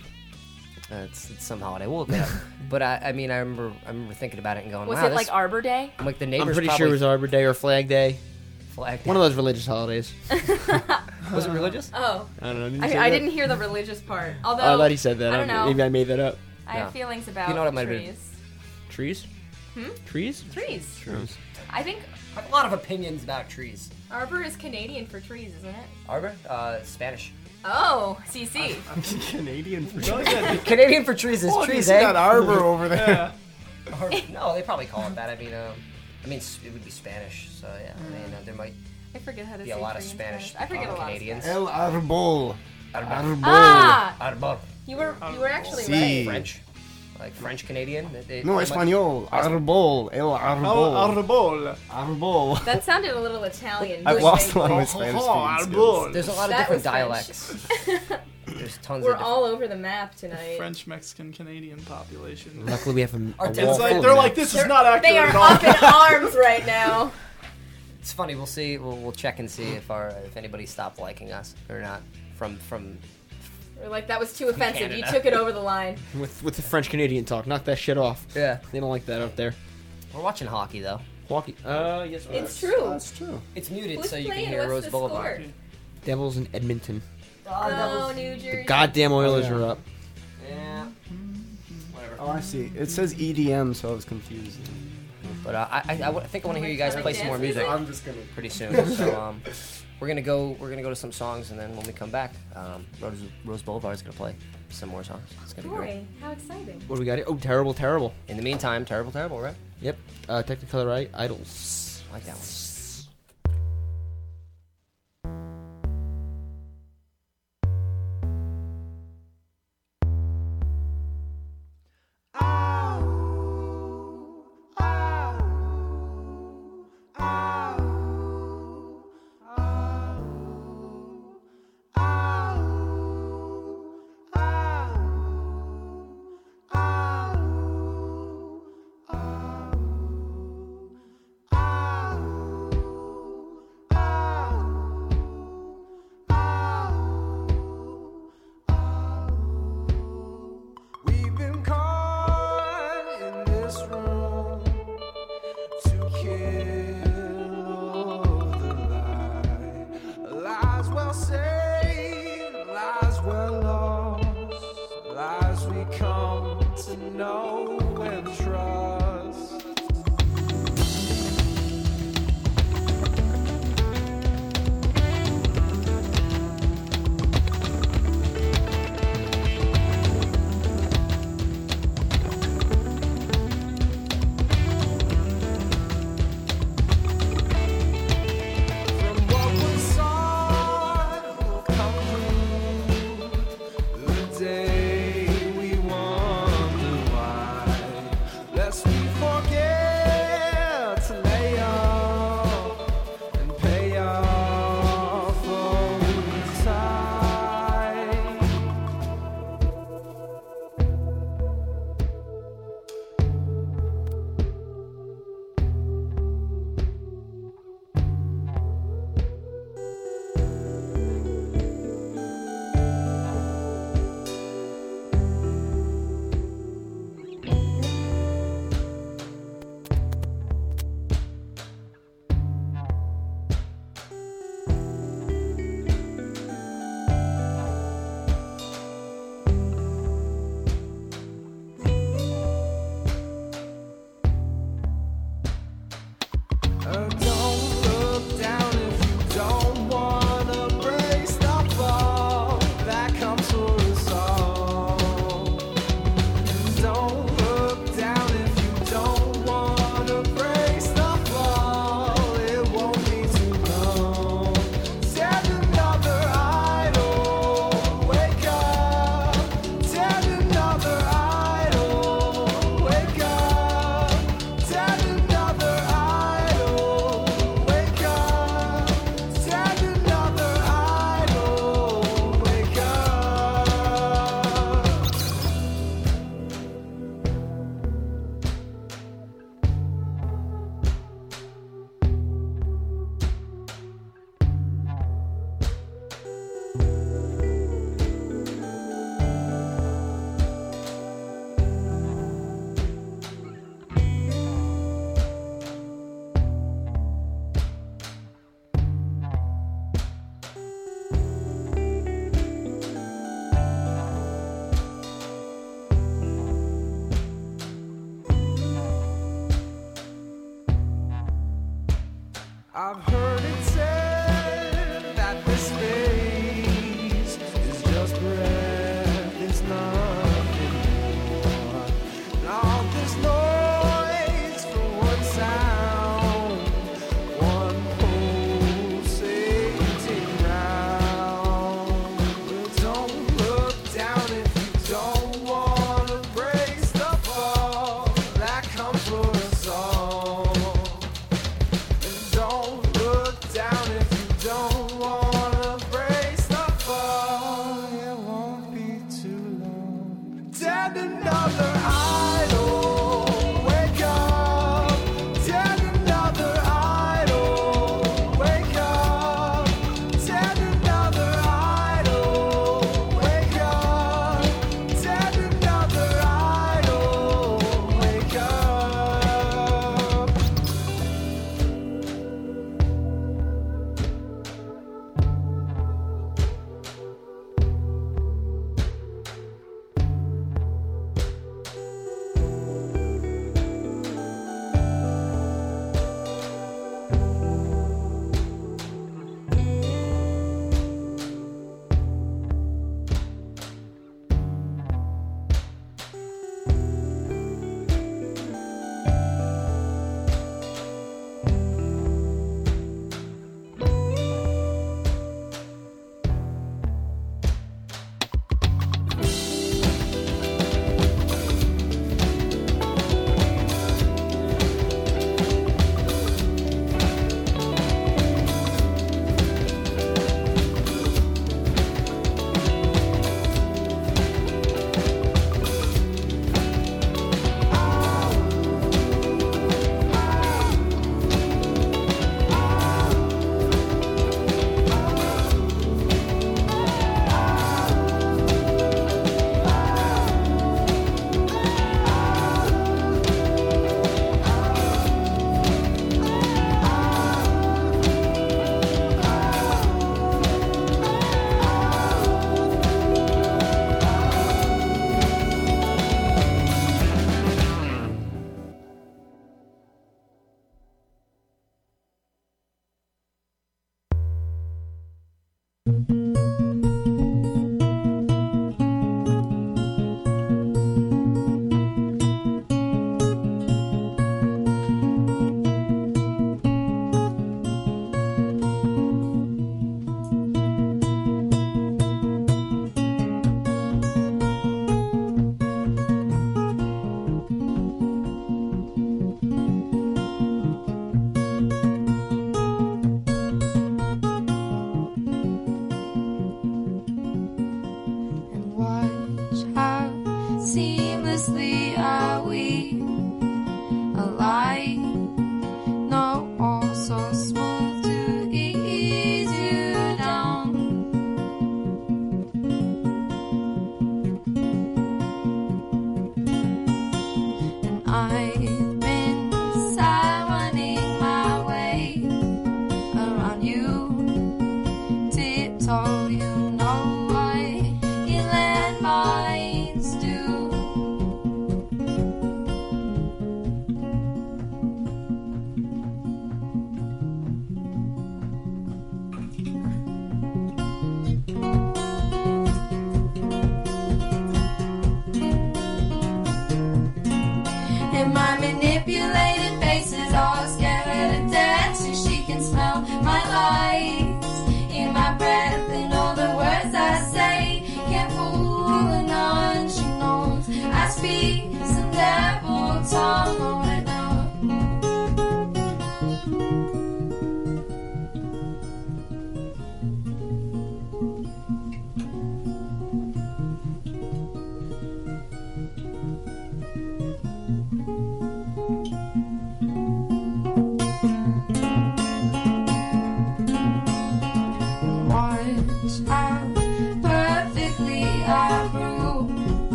Uh, it's, it's some holiday. We'll look it up. but I, I mean, I remember I remember thinking about it and going, Was wow, it this- like Arbor Day? I'm like the neighbors. I'm pretty probably sure it was Arbor Day or Flag Day. Flag. One of those religious holidays. was it religious? Oh, I don't know. Did he I, say I that? didn't hear the religious part. Although Oh, I thought he said that. I don't know. Maybe I made that up. I have No. feelings about You know what it might have been? trees. Trees? Hmm? Trees? Trees. Trees. I think I have a lot of opinions about trees. arbor is Canadian for trees, isn't it? Arbor, uh, Spanish. Oh, CC. Canadian for Don't Canadian for trees is Oh, trees, see eh? that arbor over there. yeah. Or- no, they probably call it that. I mean, um, I mean, it would be Spanish, so yeah. I mean, uh, there might I forget how to be say a lot of Spanish. I forget a lot Canadians. Of Spanish. El arbol. Arbor. Arbol. ah, Arbor. you were you were actually Sí. right. French, like French Canadian. They- they- No, they might- español. Arbol. El Oh, arbol. arbol. Arbol. That sounded a little Italian. I've lost a lot of my Oh, Spanish oh, arbol. skills. There's a lot of That different dialects. There's tons We're of. all over the map tonight. French, Mexican, Canadian population. Luckily, we have a, a It's wall It's like of they're maps. like this is They're- not accurate They are at all. up in arms right now. It's funny. We'll see. We'll, we'll check and see if our if anybody stopped liking us or not from from. We're like that was too offensive. You Canada. took it over the line. with with the French Canadian talk. Knock that shit off. Yeah, They don't like that up there. we're watching hockey though. Walkie. Uh, yes. It's true. That's true. It's muted, Who's so you can playing? hear What's Rose the Boulevard. score? Devils in Edmonton. Oh, New Jersey. Goddamn Oilers yeah. are up. Yeah. Oh, I see. It says EDM, so I was confused. But uh, I, I, I w- I think I want to hear you guys play some more music I'm just gonna. pretty soon. So um, we're gonna go. We're gonna go to some songs, and then when we come back, um, Rose, Rose Boulevard is gonna play some more songs. It's gonna be great. How exciting. What do we got here? Oh, terrible, terrible. In the meantime, terrible, terrible, right? Yep. Uh, Technicolor I- Idols. I like that one.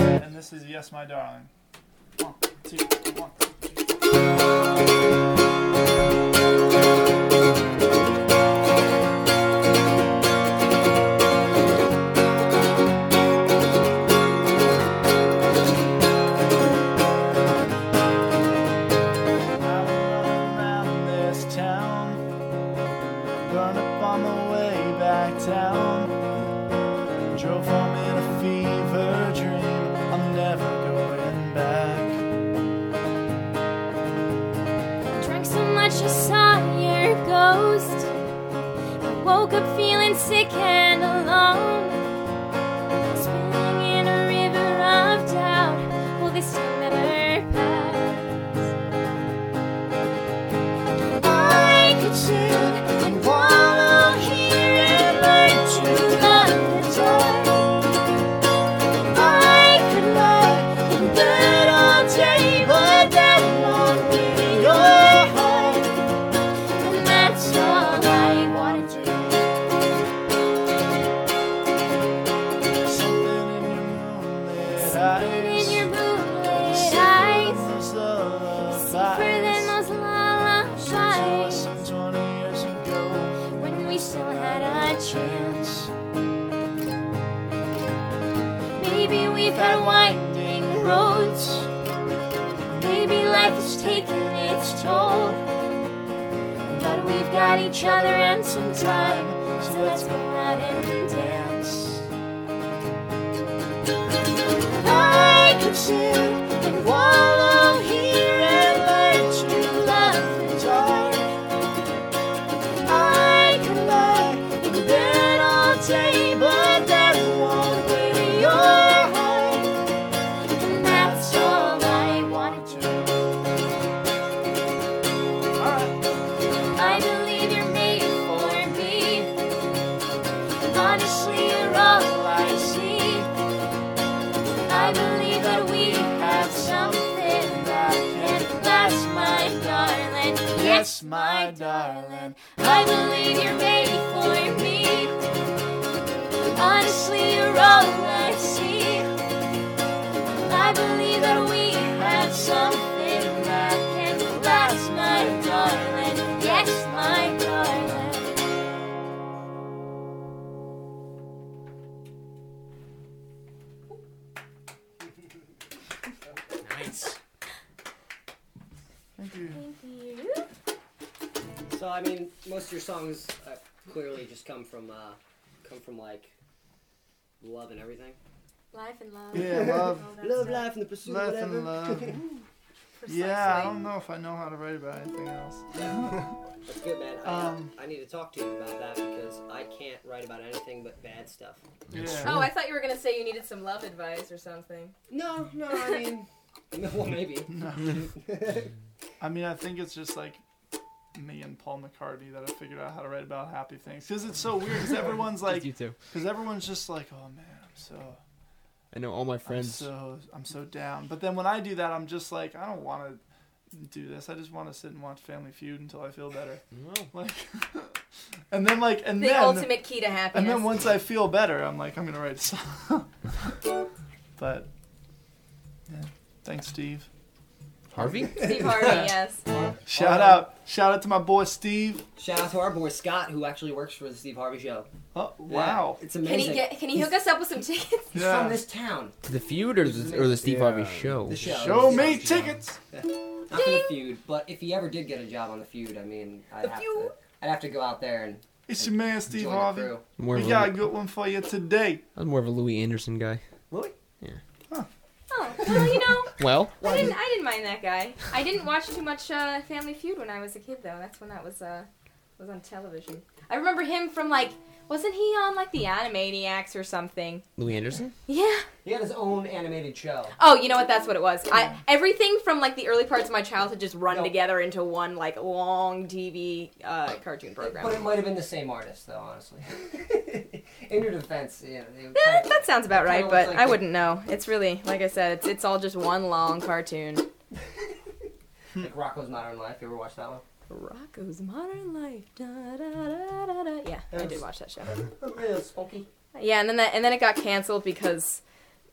and this is Yes My Darling. One, two, one. music most of your songs uh, clearly just come from uh, come from like love and everything. Life and love. Yeah, love. Love, stuff. life, and the pursuit Life of whatever. and love. Yeah, I don't know if I know how to write about anything else. That's good, man. I, Um, I need to talk to you about that because I can't write about anything but bad stuff. Yeah. Oh, I thought you were gonna say you needed some love advice or something. No, no, I mean, well, maybe. No. I mean, I think it's just like me and Paul McCartney that have figured out how to write about happy things. Because it's so weird. Because everyone's like, you too. because everyone's just like, oh man, I'm so, I know all my I'm friends. so, I'm so down. But then when I do that, I'm just like, I don't want to do this. I just want to sit and watch Family Feud until I feel better. Oh. Like, and then like, and The then, ultimate key to happiness. and then once I feel better, I'm like, I'm gonna write a song. but yeah, thanks, Steve. Harvey? Steve Harvey, yes. Shout out, shout out to my boy Steve. Shout out to our boy Scott, who actually works for the Steve Harvey Show. Oh wow, it's Can amazing. he get? Can he hook us up with some tickets? He's Yeah. from this town. To the feud or the, or the Steve Yeah. Harvey show? The show. Show me Steve tickets. Show. Not for the feud, but if he ever did get a job on the feud, I mean, I'd have feud? to. I'd have to go out there and It's your man Steve join the Harvey. crew. More We of got a a, good one for you today. I'm more of a Louie Anderson guy. Well, you know, Well, I didn't. I didn't mind that guy. I didn't watch too much uh, Family Feud when I was a kid, though. That's when that was uh, was on television. I remember him from like, wasn't he on like the Animaniacs or something? Louie Anderson? Yeah. He had his own animated show. Oh, you know what? That's what it was. I everything from like the early parts of my childhood just run No. together into one like long TV uh, cartoon program. But it might have been the same artist, though, honestly. In your defense, yeah. They would Yeah, kinda- that sounds about right, kinda but like I they- wouldn't know. It's really, like I said, it's it's all just one long cartoon. Like Rocko's Modern Life. You ever watch that one? Rocko's Modern Life. Da, da, da, da, da. Yeah, I did watch that show. Real spunky. Yeah, and then that and then it got canceled because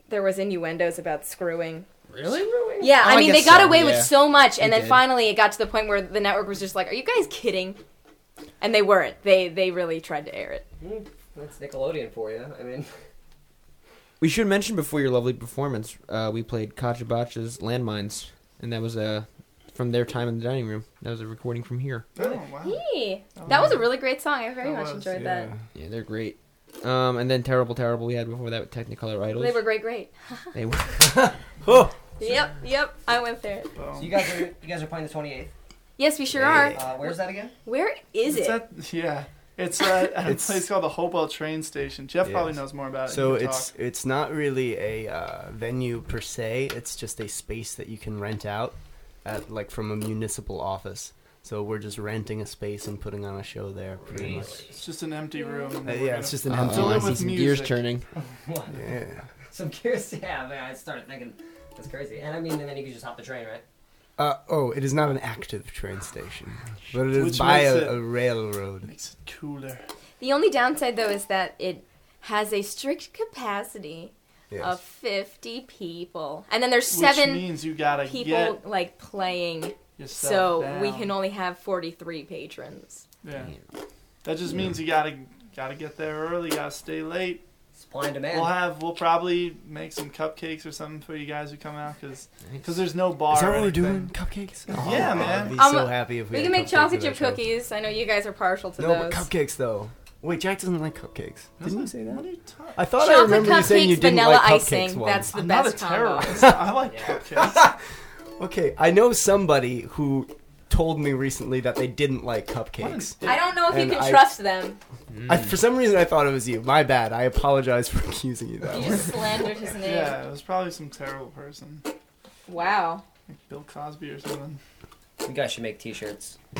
there was innuendos about screwing. Really? Yeah, Oh, I I mean they guess got so, away yeah. with so much, and They then did. finally it got to the point where the network was just like, "Are you guys kidding?" And they weren't. They they really tried to air it. Mm, that's Nickelodeon for you. I mean, We should mention before your lovely performance, uh, we played Kachabacha's Landmines, and that was uh, from their time in the dining room. That was a recording from here. Oh wow. Hey, that was a really great song. I very That much was, enjoyed that. Yeah, they're great. Um, and then Terrible Terrible we had before that with Technicolor Idols. They were great, great. They were. oh, Yep, yep. I went there. so you guys are you guys are playing the 28th. Yes, we sure are. Uh, where's that again? Where is It's it? at, yeah, it's uh, at a It's- place called the Hopewell train station. Jeff probably Yes. knows more about it. So He can it's talk. it's not really a uh, venue per se. It's just a space that you can rent out at like from a municipal office. So we're just renting a space and putting on a show there, pretty much. it's just an empty room. Uh, yeah, it's just an empty. room. I see with some gears music. turning. What? Yeah. Some curious. Yeah, man. I started thinking that's crazy. And I mean, and then you can just hop the train, right? Uh, oh, it is not an active train station, but it is Which by a, it- a railroad. Makes it cooler. The only downside though is that it has a strict capacity Yes. of 50 people. And then there's Which seven means you gotta people get like playing. So down. we can only have 43 patrons. Yeah. That just means you gotta gotta get there early. Gotta stay late. Supply and demand. We'll have we'll probably make some cupcakes or something for you guys who come out because Nice. there's no bar. Is that what we're doing? Cupcakes? Oh, Yeah, I'd man. be Um, so happy if we, We had can make chocolate chip our show. cookies. I know you guys are partial to No, those. but cupcakes though. Wait, Jack doesn't like cupcakes. Didn't you say What that? are you talking? I thought I Chocolate remember you saying you cupcakes, didn't vanilla like cupcakes icing. once. That's the I'm best not a combo. terrorist. I like cupcakes. Okay, I know somebody who told me recently that they didn't like cupcakes. I don't know if And you can I- trust them. I, for some reason, I thought it was you. My bad. I apologize for accusing you that You way. just slandered his name. Yeah, it was probably some terrible person, Wow. like Bill Cosby or something. You guys should make T-shirts.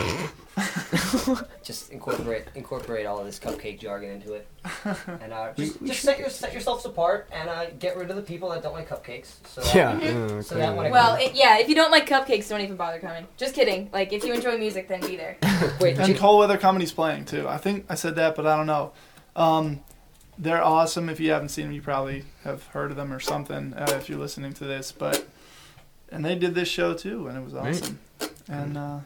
just incorporate incorporate all of this cupcake jargon into it, and uh, just, just set, your, set yourselves apart and uh, get rid of the people that don't like cupcakes. So that- Yeah. Mm-hmm. So that clearly. one- Well, it, yeah, if you don't like cupcakes, don't even bother coming. Just kidding. Like, if you enjoy music, then be there. Wait, And J- Cold Weather Comedy's playing too. I think I said that, but I don't know. Um, they're awesome. If you haven't seen them, you probably have heard of them or something. Uh, if you're listening to this, but and they did this show too, and it was Right. awesome. And uh,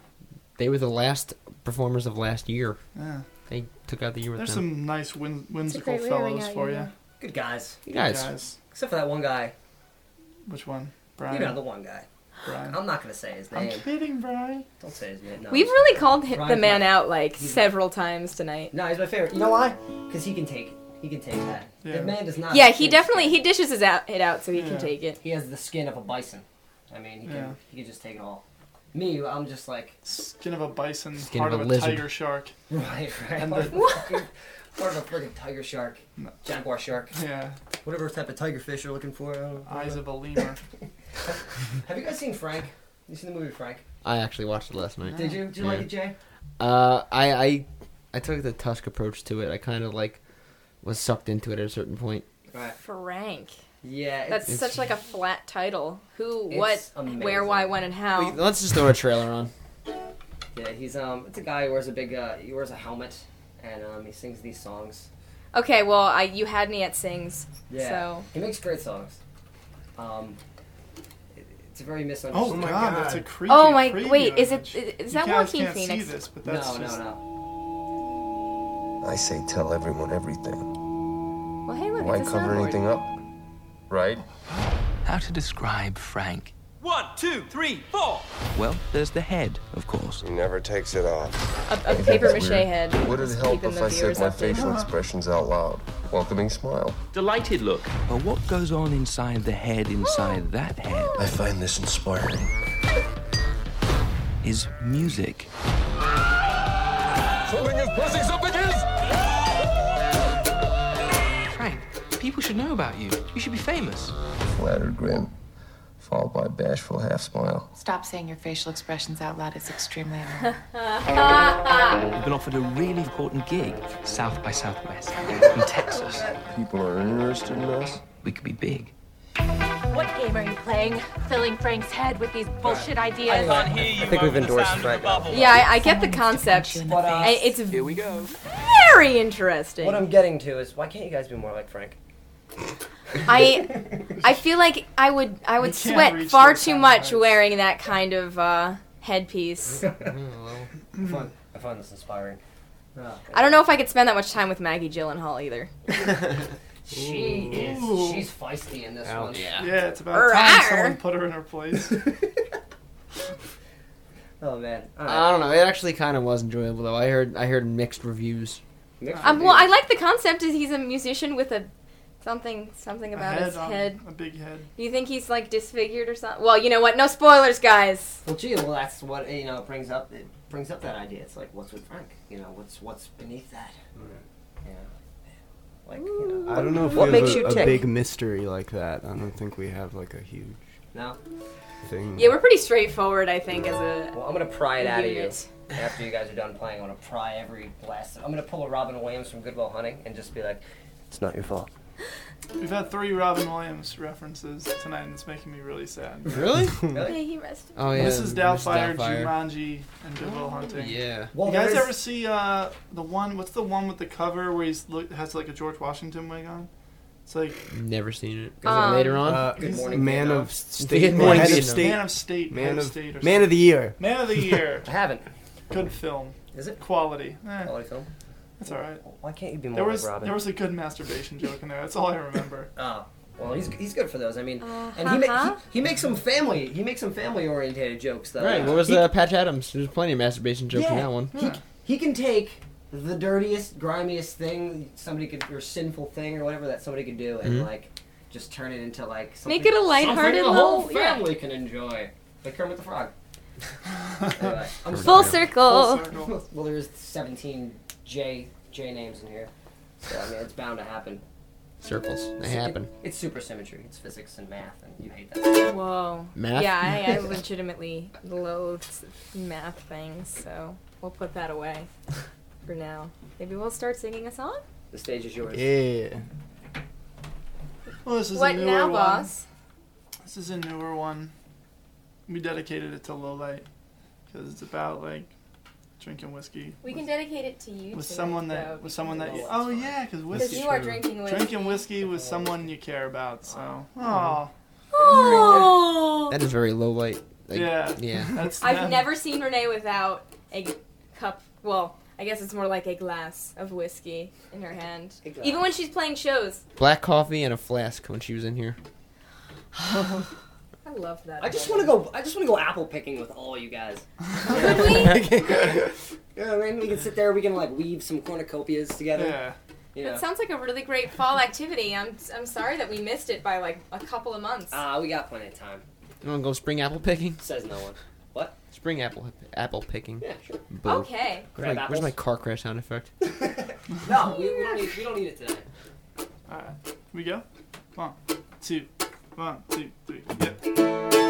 They were the last performers of last year. yeah, They took out the year with there's them. some nice whim- whimsical great way to ring fellows out for your you. year. Good guys. You guys. Guys, Except for that one guy. which one? Brian. You know, the one guy. Brian. I'm not going to say his name. I'm name. kidding, Brian. Don't say his name. No. We've really called hi- the Brian's man my- out like he's- several times tonight. No, he's my favorite. You know why? Because he can take it. He can take that. Yeah. The man does not. Yeah, have he skin. definitely he dishes his out, it out so he Yeah. can take it. He has the skin of a bison. I mean, he can. Yeah. He can just take it all. Me, I'm just like. Skin of a bison, Skin heart of of a a, lizard. tiger shark. Right, right. And Part the- of a fucking- part of a friggin' tiger shark, No. jaguar shark, Yeah, whatever type of tiger fish you're looking for. I don't know. eyes of a lemur. Have you guys seen Frank? You seen the movie Frank? I actually watched it last night. Did you? Did you Yeah. like it, Jay? Uh, I, I, I took the Tusk approach to it. I kind of like was sucked into it at a certain point. Right. Frank. Yeah. That's it's, such like a flat title. Who, what, amazing. where, why, when, and how. Wait, Let's just throw a trailer on. Yeah, he's um. It's a guy who wears a big. Uh, he wears a helmet, and um, he sings these songs. Okay, well, I you had me at sings. Yeah. So He makes great songs. Um. it- It's a very misunderstood. Oh, my god, God. that's a creepy. Oh my wait, is it is You that guys Joaquin can't Phoenix? See this, but that's no, just, no, no. I say tell everyone everything. Well, hey, look, Why it's a cover anything up? Right? How to describe Frank? One, two, three, four. Well, there's the head, of course. He never takes it off. A, a paper mache Weird. head. Would it help if I said my updated. facial expressions out loud? Welcoming smile. Delighted look. But what goes on inside the head inside that head I find this inspiring. is music. Something is buzzing, something is! People should know about you. You should be famous. Flattered grin, followed by a bashful half smile. Stop saying your facial expressions out loud. It's extremely annoying. You've been offered a really important gig, South by Southwest, in Texas. People are interested in us. We could be big. What game are you playing? Filling Frank's head with these bullshit ideas? I can't hear you. I think we've endorsed Frank. Yeah, I, I get the concept. But, I- it's Here we go. very interesting. What I'm getting to is why can't you guys be more like Frank? I I feel like I would I would can't sweat reach far those too much heights. wearing that kind of uh, headpiece. I find, I find this inspiring. I don't know if I could spend that much time with Maggie Gyllenhaal either. She is. She's feisty in this one. yeah. Yeah, it's about time Rawr. someone put her in her place. Oh man. All right. I don't know. It actually kind of was enjoyable though. I heard I heard mixed reviews. Mixed Um, well, I reviews. like the concept. Is he's a musician with a something something about head his on- head. a big head. Do you think he's like disfigured or something? Well, you know what? No spoilers, guys. Well, gee, well, that's what you know. It brings up. It brings up that idea. It's like, what's with Frank? You know, what's what's beneath that? Yeah. Like, you know. I don't know if What we have makes a, you a tick? big mystery like that. I don't think we have like a huge No. thing. Yeah, we're pretty straightforward, I think, as a. Well, I'm gonna pry it out of you Unit. after you guys are done playing. I'm gonna pry every blast. I'm gonna pull a Robin Williams from Good Will Hunting and just be like, "It's not your fault." We've had three Robin Williams references tonight, and it's making me really sad. Really? Really? May he rest. Oh yeah. Mrs. Mrs. Doubtfire, Doubtfire. Jumanji, and Good Will Hunting. Yeah. Well, you guys ever see uh, the one? What's the one with the cover where he's look, has like a George Washington wig on? It's like Never seen it. Is Um, it later on? Uh, Good morning, man Vietnam. of state, Good morning, head of Vietnam. state, Man of State, man Head of of State, or man of the year. Man of the Year. I haven't. Good film, Is it quality. Eh, quality film? It's all right. Why can't you be more There was like Robin? there was a good masturbation joke in there. That's all I remember. Oh, well, he's he's good for those. I mean, Uh, and he, ma- he he makes some family he makes some family orientated jokes though. right. What was he, uh, Patch Adams? There's plenty of masturbation jokes in that one. Yeah. he can take the dirtiest, grimiest thing somebody could or sinful thing or whatever that somebody could do and Mhm. like just turn it into like something, Make it a lighthearted something the whole little- yeah. family can enjoy. Like Kermit the Frog. anyway, I'm Full circle. Full circle. well, there's 17 J J names in here, so I mean it's bound to happen. Circles. They happen. It's super symmetry. It's physics and math, and you hate that. Whoa. Math? Yeah, I, I legitimately loathe math things, so we'll put that away for now. Maybe we'll start singing a song? The stage is yours. Yeah. Well, this is What a newer now, one. boss? This is a newer one. We dedicated it to Low Light because it's about like drinking whiskey We can dedicate it to you. with tonight, someone though, that with someone that you, oh yeah, because whiskey. Because you are drinking whiskey. Drinking whiskey with someone you care about. So, oh, Oh. That is very low light. Like, yeah, Yeah. That's I've that- never seen Renee without a cup. Well, I guess it's more like a glass of whiskey in her hand. Even when she's playing shows. Black coffee and a flask when she was in here. I love that. I just want to go. I just want to go apple picking with all you guys. Could we? yeah, I mean, we can sit there. We can like weave some cornucopias together. Yeah. You know. That sounds like a really great fall activity. I'm I'm sorry that we missed it by like a couple of months. Ah, we got plenty of time. You want to go spring apple picking? Says no one. What? Spring apple apple picking. Yeah, sure. Boo. Okay. Where's Grab my, where's my car crash sound effect? No, we, we don't need. We don't need it today. All right, here we go. One, two, one, two, three. Yep.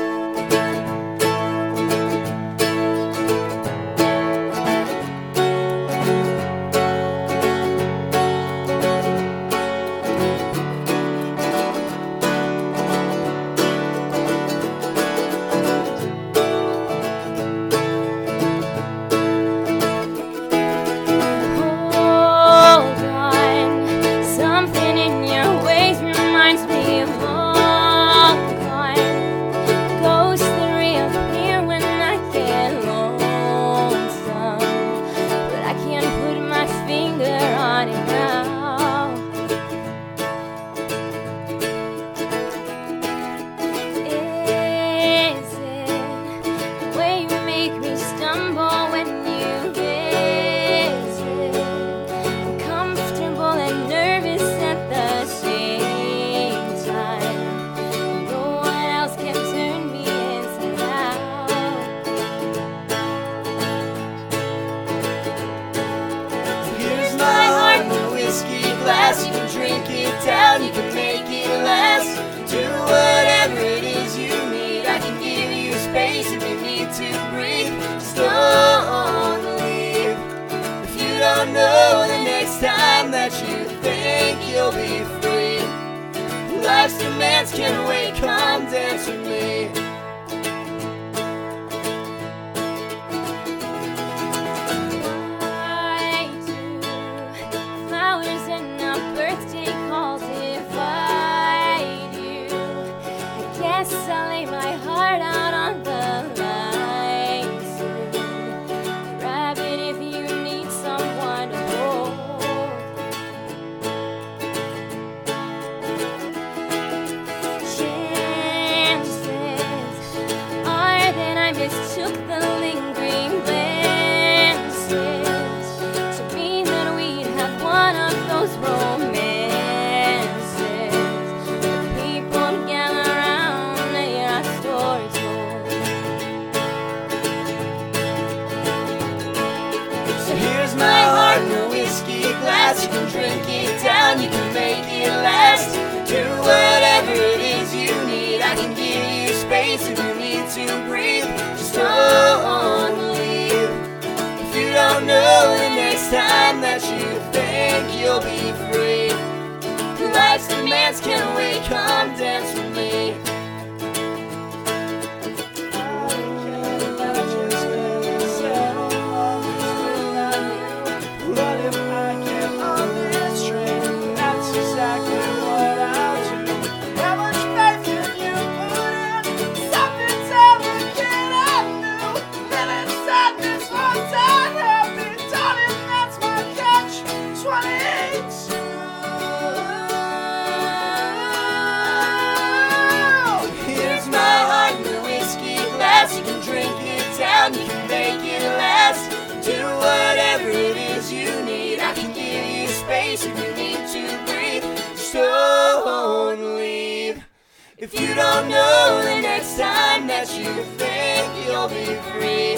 You don't know the next time that you think you'll be free,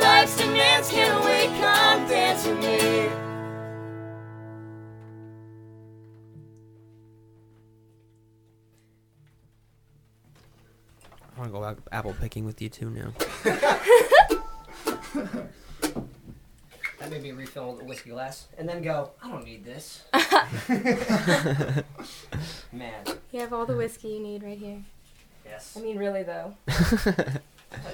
life's demands can wait. Come dance with me. I want to go apple picking with you too now. That made me refill the whiskey glass and then go. I don't need this. Man. You have all the whiskey you need right here. Yes. I mean, really though.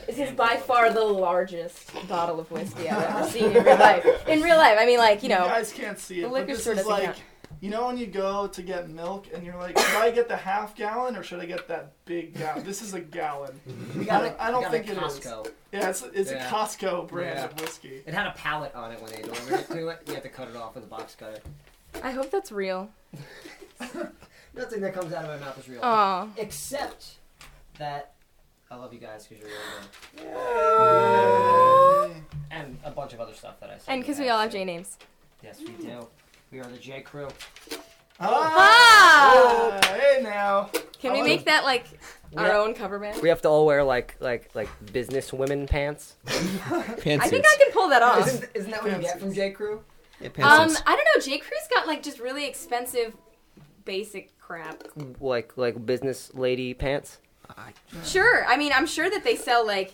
This is by far the largest bottle of whiskey I've ever seen in real life. In real life, I mean, like you know, guys can't see it. the it, liquor but this store is doesn't like, count. You know, when you go to get milk and you're like, should I get the half gallon or should I get that big gallon? This is a gallon. We I got don't, I don't got think it it is. Costco. Yeah, it's, it's Yeah. a Costco brand Yeah. of whiskey. It had a pallet on it when they delivered it to it. You have to cut it off with a box cutter. I hope that's real. Nothing that comes out of my mouth is real. Aw. Except that I love you guys because you're really good. And a bunch of other stuff that I said. And because we all have J names. Yes, we do. We are the J Crew. Ah! Oh, hey now. Can we make that like our Yeah. own cover band? We have to all wear like like like business women pants. I think I can pull that off. Isn't, isn't that what you get from J Crew? Yeah, Um, I don't know. J Crew's got like just really expensive, basic crap. Like like business lady pants. Sure. I mean, I'm sure that they sell like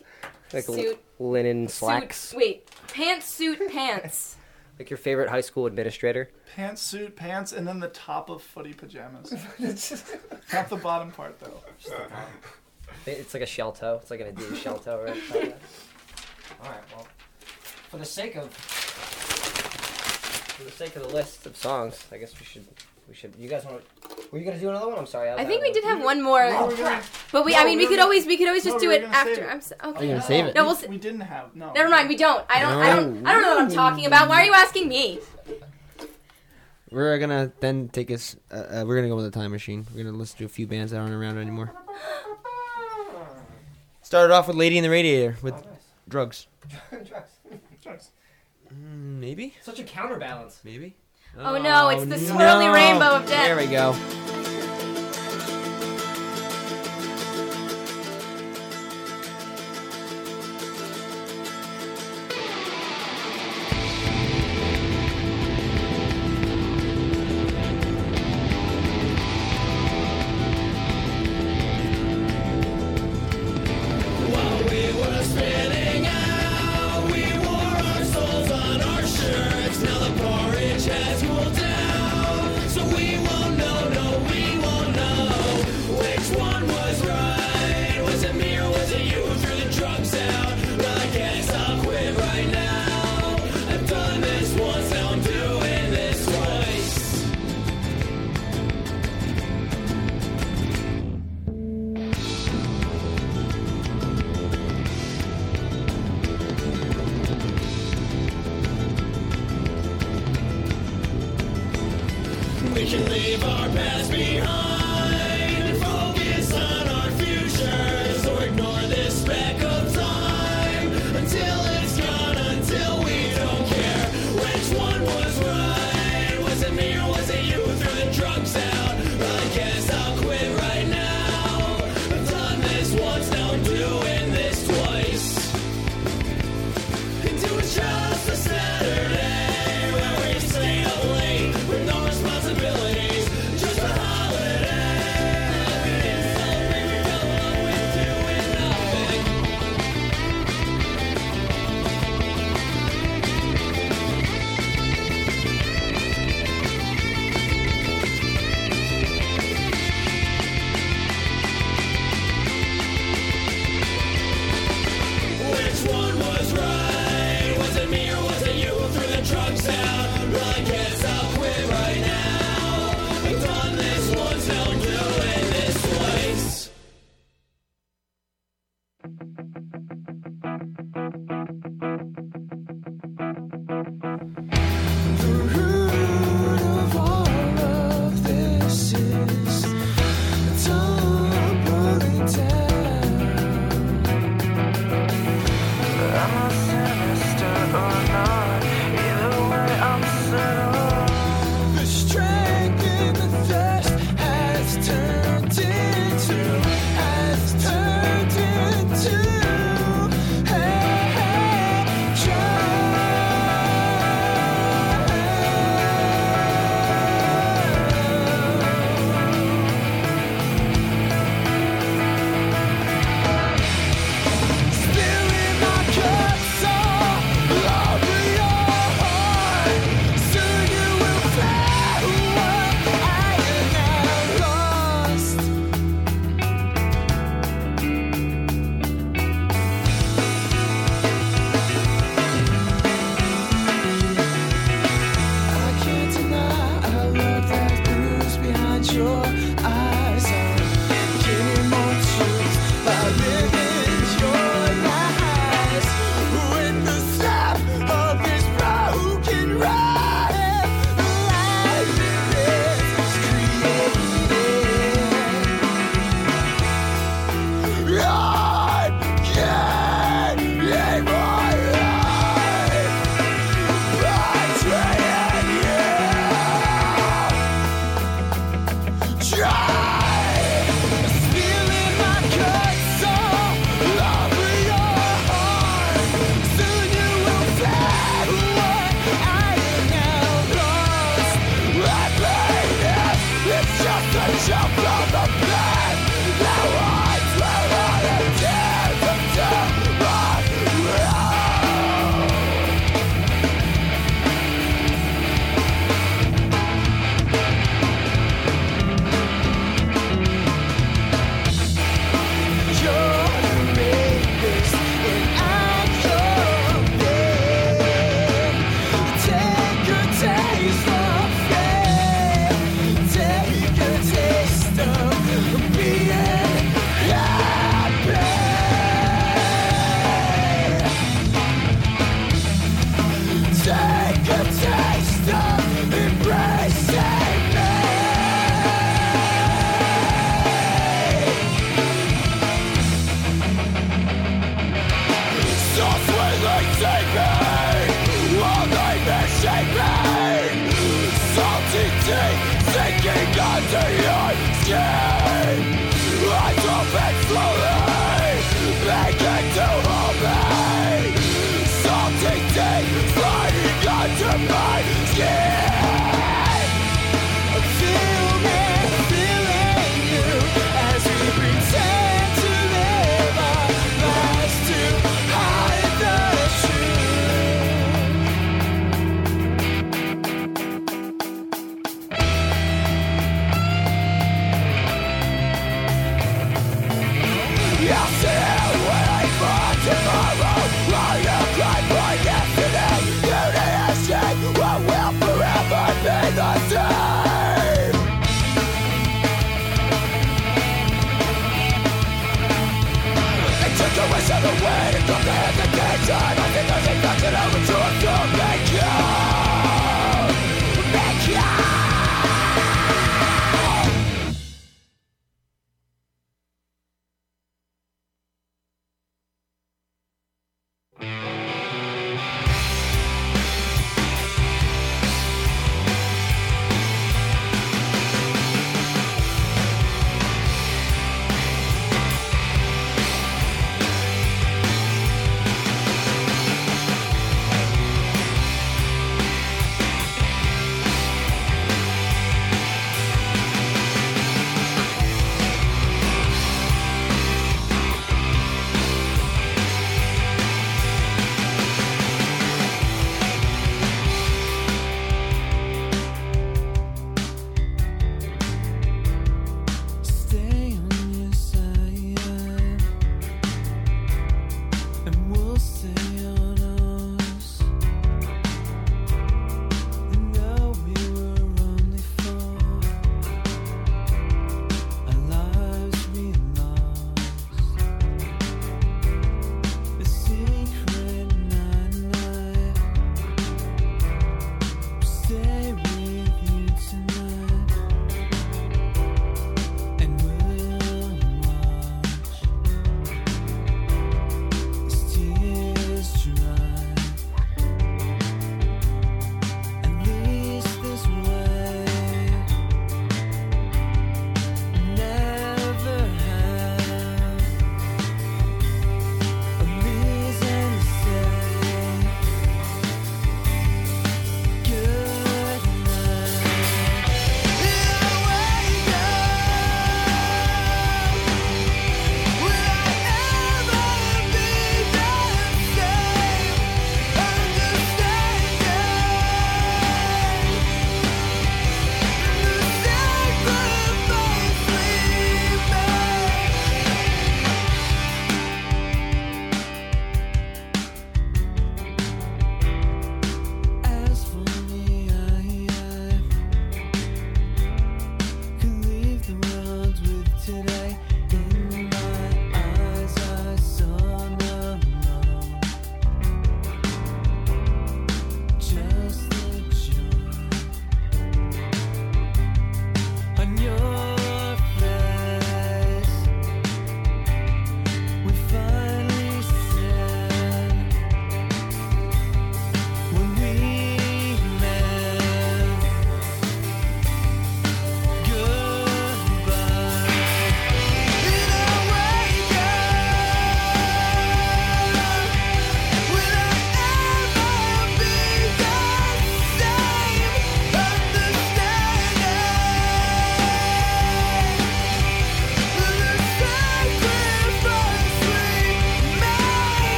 Like l- suit linen suit- slacks. Wait, pantsuit pants. Like your favorite high school administrator. Pantsuit pants and then the top of footy pajamas. Not the bottom part though. It's like a shell toe. It's like an Adidas shell toe, right? All right. Well, for the sake of for the sake of the list of songs, I guess we should we should. You guys want? to... Were you gonna do another one? I'm sorry. I think we did have one more. No, we were gonna- But we, no, I mean, we we were could gonna- always, we could always just no, do we it gonna save after. it. I'm so, Oh, okay. you're gonna save it? No, we'll. s- We didn't have no. Never mind. We don't. I don't. I don't. I don't know what I'm talking about. Why are you asking me? We're gonna then take us. Uh, uh, we're gonna go with the time machine. We're gonna listen to a few bands that aren't around anymore. Started off with "Lady in the Radiator" with drugs. Drugs. Mm, maybe. Such a counterbalance. Maybe. Oh, no, it's the swirly rainbow of death. There we go.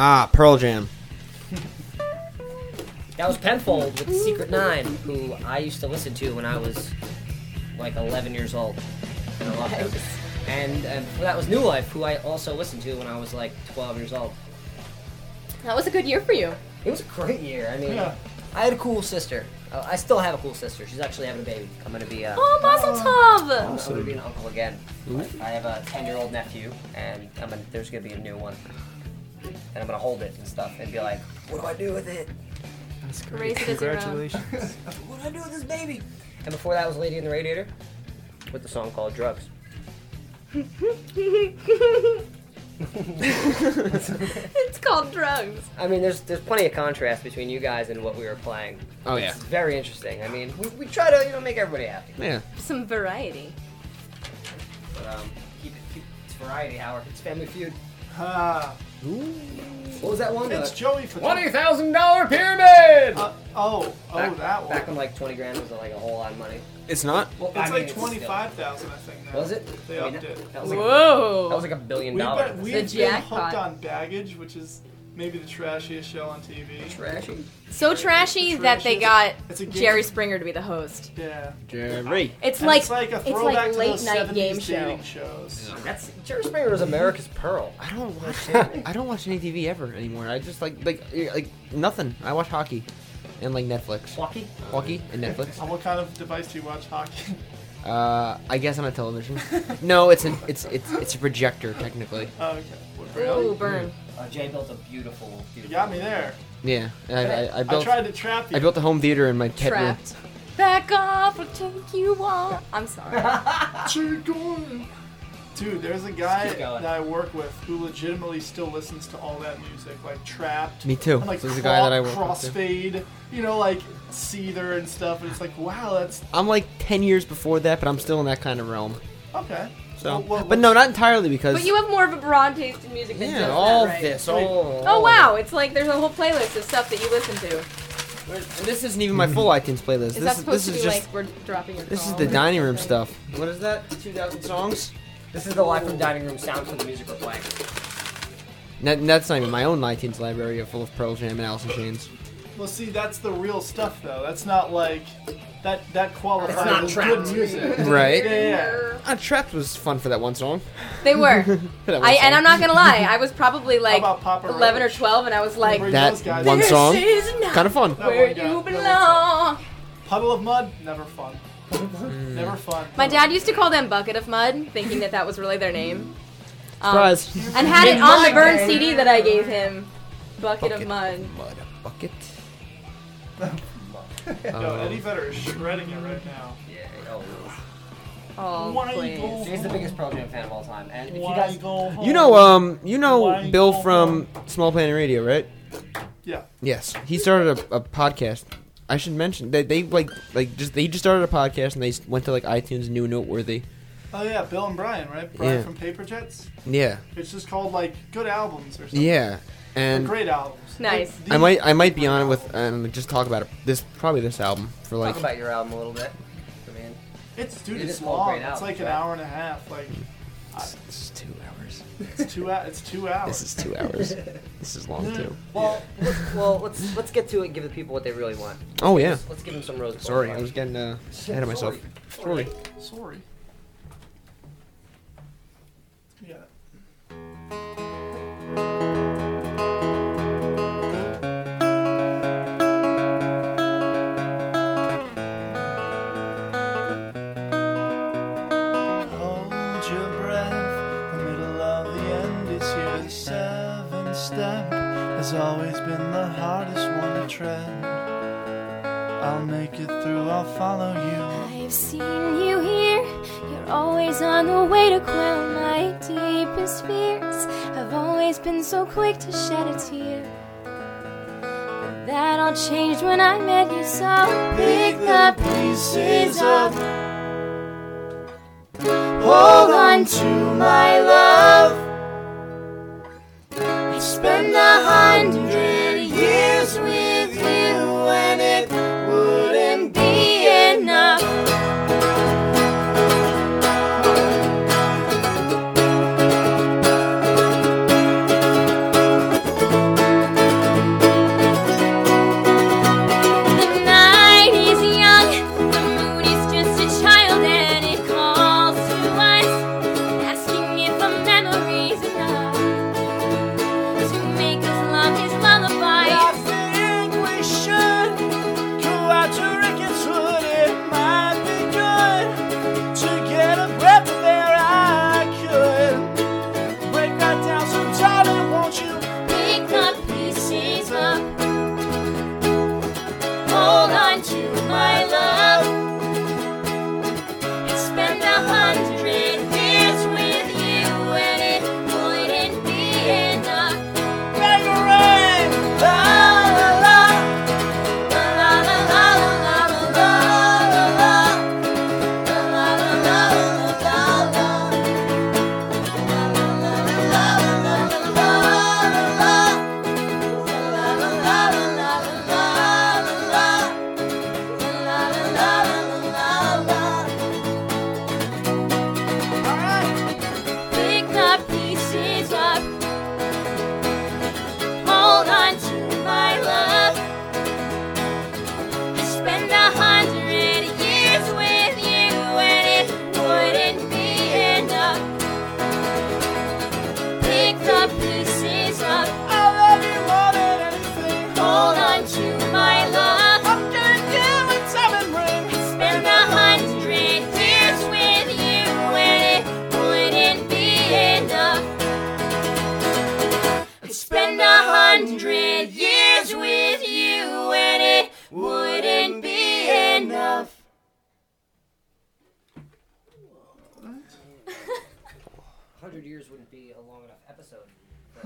Ah, Pearl Jam. That was Penfold with Secret Nine, who I used to listen to when I was like 11 years old. And I loved them. And, and that was New Life, who I also listened to when I was like 12 years old. That was a good year for you. It was a great year. I mean, Yeah. I had a cool sister. Uh, I still have a cool sister. She's actually having a baby. I'm gonna be. Uh, Oh, Mazel Tov! I'm gonna be an uncle again. I have a 10 year old nephew, and I'm gonna, there's gonna be a new one. And I'm gonna hold it and stuff and be like, what do I do with it? That's Raise it as your own. Congratulations. what do I do with this baby? And before that was Lady in the Radiator with the song called Drugs. it's called drugs. I mean, there's there's plenty of contrast between you guys and what we were playing. Oh, yeah. It's very interesting. I mean, we, we try to you know make everybody happy. Yeah. Some variety. But um, keep it keep it's variety, Howard. It's Family Feud. Ah. What was that one? It's Uh, Joey for Twenty thousand dollar pyramid. Uh, oh, oh, back, that one. Back when like 20 grand was like a whole lot of money. It's not. Well, It's I mean, like twenty-five thousand, I think. Now. Was it? They I mean, upped it. That was like, Whoa. That was like a billion We've dollars. been, we've been jackpot. hooked on baggage, which is maybe the trashiest show on TV. Trashy. So trashy It's that they got it's a game- Jerry Springer to be the host. Yeah. Jerry. It's And like it's like a it's throwback like to late those night 70s game show. dating shows. That's Jerry Springer was America's Pearl. I don't watch. I don't watch any TV ever anymore. I just like like like nothing. I watch hockey, and like Netflix. Hockey. Hockey and Netflix. On what kind of device do you watch hockey? Uh, I guess on a television. no, it's an it's it's it's a projector technically. Oh, okay. What, really? Ooh, burn. Uh, Jay built a beautiful, You beautiful. got me there. Yeah, I, I, I built. I tried to trap you. I built a home theater in my pet room. Trapped. Back off, I'll take you on. I'm sorry. Dude, there's a guy keep going. that I work with who legitimately still listens to all that music, like Trapt. Me too. And like There's a guy that I work with, too. Crossfade, you know, like Seether and stuff. And it's like, wow, that's I'm like ten years before that, but I'm still in that kind of realm. okay. So, Well, well, but no, not entirely because. But you have more of a broad taste in music than yeah, just all that, right? this, Wait. all. Oh wow, it's like there's a whole playlist of stuff that you listen to. And this isn't even my mm-hmm. full iTunes playlist. Is this that is supposed this to is be just like we're dropping your this is the dining room stuff. What is that? Two thousand songs. This is the live from dining room sounds for the music we're playing. That, that's not even my own iTunes library full of Pearl Jam and Alice in Chains. Well, see, that's the real stuff, though. That's not like that. That qualifies It's not as Trapt. music, Right. Yeah, yeah. Uh, Trapped was fun for that one song. They were. For that one I and song. I'm not gonna lie, I was probably like about Papa 11 or Roach? 12, and I was like, Bring That guys one in. song, is not kind of fun. That where one guy, you that one belong. Puddle of Mudd, never fun. Mm. never fun. My dad used to call them Bucket of Mud, thinking that that was really their name. Um, Surprise. and had it on the burn. CD that I gave him. Bucket, of Bucket. Mud. Mud bucket. no, Uh, Eddie Vedder is shredding it right now. Yeah. Oh. Oh, Why please. go He's the biggest Pearl Jam fan of all time. And if you Why guys, go home? You know, um, you know Why Bill go from Small Planet Radio, right? Yeah. Yes, he started a, a podcast. I should mention that they like like just they just started a podcast and they s- went to like iTunes New Noteworthy. Oh yeah, Bill and Brian, right? Brian Yeah. from Paper Jets. Yeah, It's just called like good albums or something. yeah, They're and great albums. Nice. I might I might be on it with and just talk about it. This probably this album for like talk about your album a little bit. I mean, It's dude, It it's long. great It's albums, like an right? hour and a half. Like It's, is two hours. it's two. hou- It's two hours. This is two hours. this is long too. well, let's, well, let's let's get to it. and Give the people what they really want. Oh yeah. Let's, let's give them some rose. Sorry, I was getting uh, ahead of myself. Sorry. Sorry. Yeah. Tread. I'll make it through. I'll follow you. I've seen you here. You're always on the way to quell my deepest fears. I've always been so quick to shed a tear. But that all changed when I met you. So pick the pieces up. Hold on to my love. I spent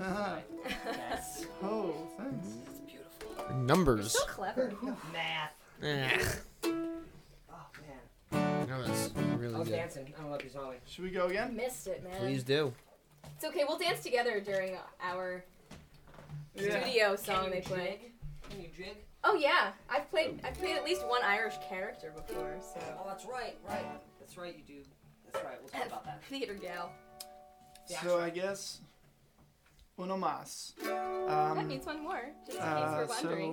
for us tonight. That's Oh, thanks. It's beautiful. Numbers. So clever. Math. Ah, Oh man. that was really I was good. dancing. I don't know if you saw me. Should we go again? Missed it, man. Please do. It's okay. We'll dance together during our Yeah. studio song they play. Can you jig? Oh yeah, I've played. I've played at least one Irish character before. So Oh, that's right. Right. That's right. You do. That's right. We'll talk about that. theater gal. So I guess uno más. that Um, means one more, just in case uh, you're wondering.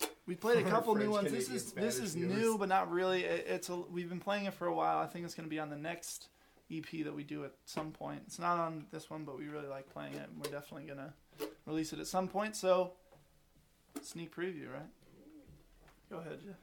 so we played a couple new French ones. This Canadian is this is viewers. new, but not really. It, it's a, we've been playing it for a while. I think it's going to be on the next EP that we do at some point. It's not on this one, but we really like playing it. and We're definitely going to release it at some point. So sneak preview, right? Go ahead, Jeff.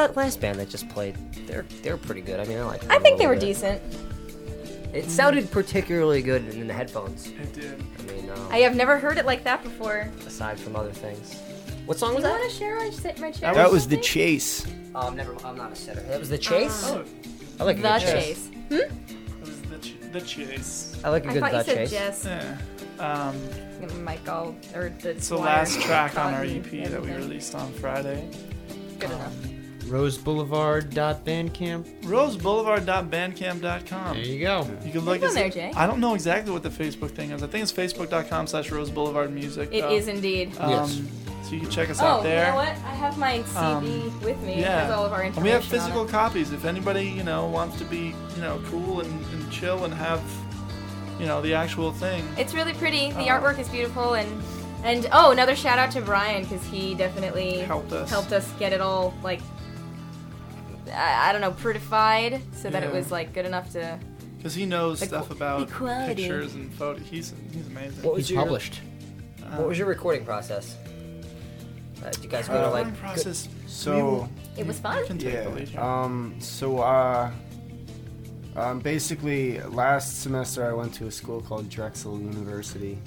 that last band that just played? They're they're pretty good. I mean, I like. I think they were bit. decent. It sounded particularly good in the headphones. It did. I mean, um, I have never heard it like that before. Aside from other things, what song was you that? Want to share my, my chair? That, um, that was the chase. Ah. Oh, I'm never. I'm not a setter. Hmm? That was the chase. Uh, oh. I like the chase. chase. Hmm. It was the, the chase. I like a good thought you chase. Said Yeah. Um, Michael or the. It's the last track on our EP that we released on Friday. Good um, enough roseboulevard.bandcamp. roseboulevard.bandcamp.com. There you go. You can look at on there, Jay. I don't know exactly what the Facebook thing is. I think it's Facebook.com/slash/RoseBoulevardMusic. It is indeed. Um, Yes. So you can check us oh, out oh, there. you know what? I have my CD Um, with me. Yeah. all of our information. we have physical copies. If anybody, you know, wants to be, you know, cool and, and chill and have, you know, the actual thing. It's really pretty. The Uh, artwork is beautiful, and and oh, another shout out to Brian because he definitely Helped us. helped us get it all like I, I don't know prettified so that it Yeah. was like good enough to. Because he knows The stuff about the quality. pictures and photos. He's he's amazing. What was He's your, published. What was your recording process? Uh, did you guys go to Uh, like recording process. So It was fun. can take the lead here. yeah. Um. So uh. Um, basically, last semester I went to a school called Drexel University.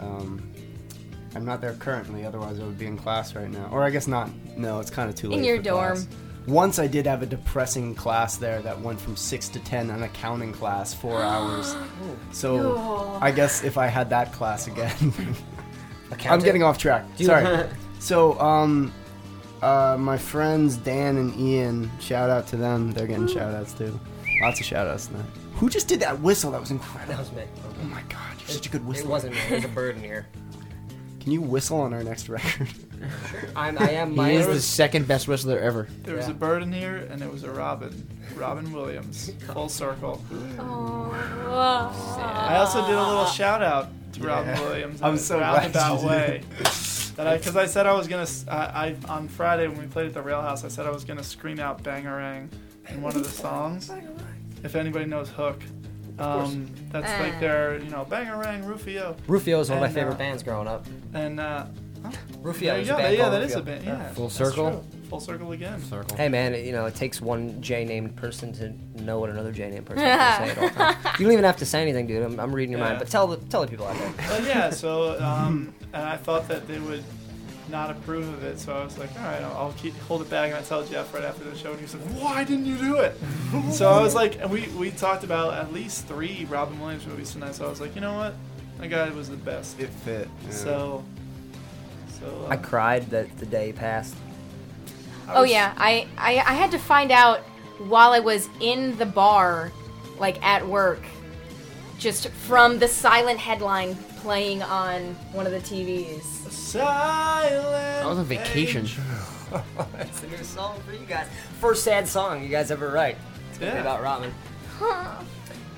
Um, I'm not there currently, otherwise I would be in class right now. Or I guess not. No, it's kind of too late. In your for dorm. class. Once I did have a depressing class there that went from six to ten, an accounting class, four hours. So No. I guess if I had that class again, I'm getting off track. Sorry. so um, uh, my friends Dan and Ian, shout out to them. They're getting shout outs too. Lots of shout outs. Who just did that whistle? That was incredible. That was me. Oh my god, you're such a good whistle. It wasn't me. There's a bird in here. Can you whistle on our next record? I'm, I am. He is the second best whistler ever. There was Yeah. a bird in here, and it was a robin. Robin Williams. Full circle. Oh. I also did a little shout out to Robin Yeah. Williams. I'm in a so glad roundabout you did. way. That I, because I said I was gonna, s- I, I- on Friday when we played at the Rail House, I said I was gonna scream out "Bangarang" in one of the songs. If anybody knows Hook, um, that's like Ah. their, you know, "Bangarang" Rufio. Rufio is one of my And, favorite uh, bands growing up. And uh, Rufio there is you a go. band Yeah, called that is a Rufio. band. Yeah. Yeah, Full circle? Full circle again. Circle. Hey man, you know it takes one J named person to know what another J named person is gonna say at all times. You don't even have to say anything, dude. I'm, I'm reading your mind. But tell the tell the people out there. Well, yeah. So, um, and I thought that they would not approve of it, so I was like, all right, I'll, I'll keep hold it back. And I tell Jeff right after the show, and he was like, why didn't you do it? so I was like, and we we talked about at least three Robin Williams movies tonight. So I was like, you know what, that guy was the best. It fit. yeah. So, so uh, I cried that the day passed. I Oh was- yeah, I, I I had to find out while I was in the bar, like at work, just from the silent headline playing on one of the TVs. Silent. I was on vacation. That's a new song for you guys. First sad song you guys ever write. It's gonna be Yeah. about Robin. Huh.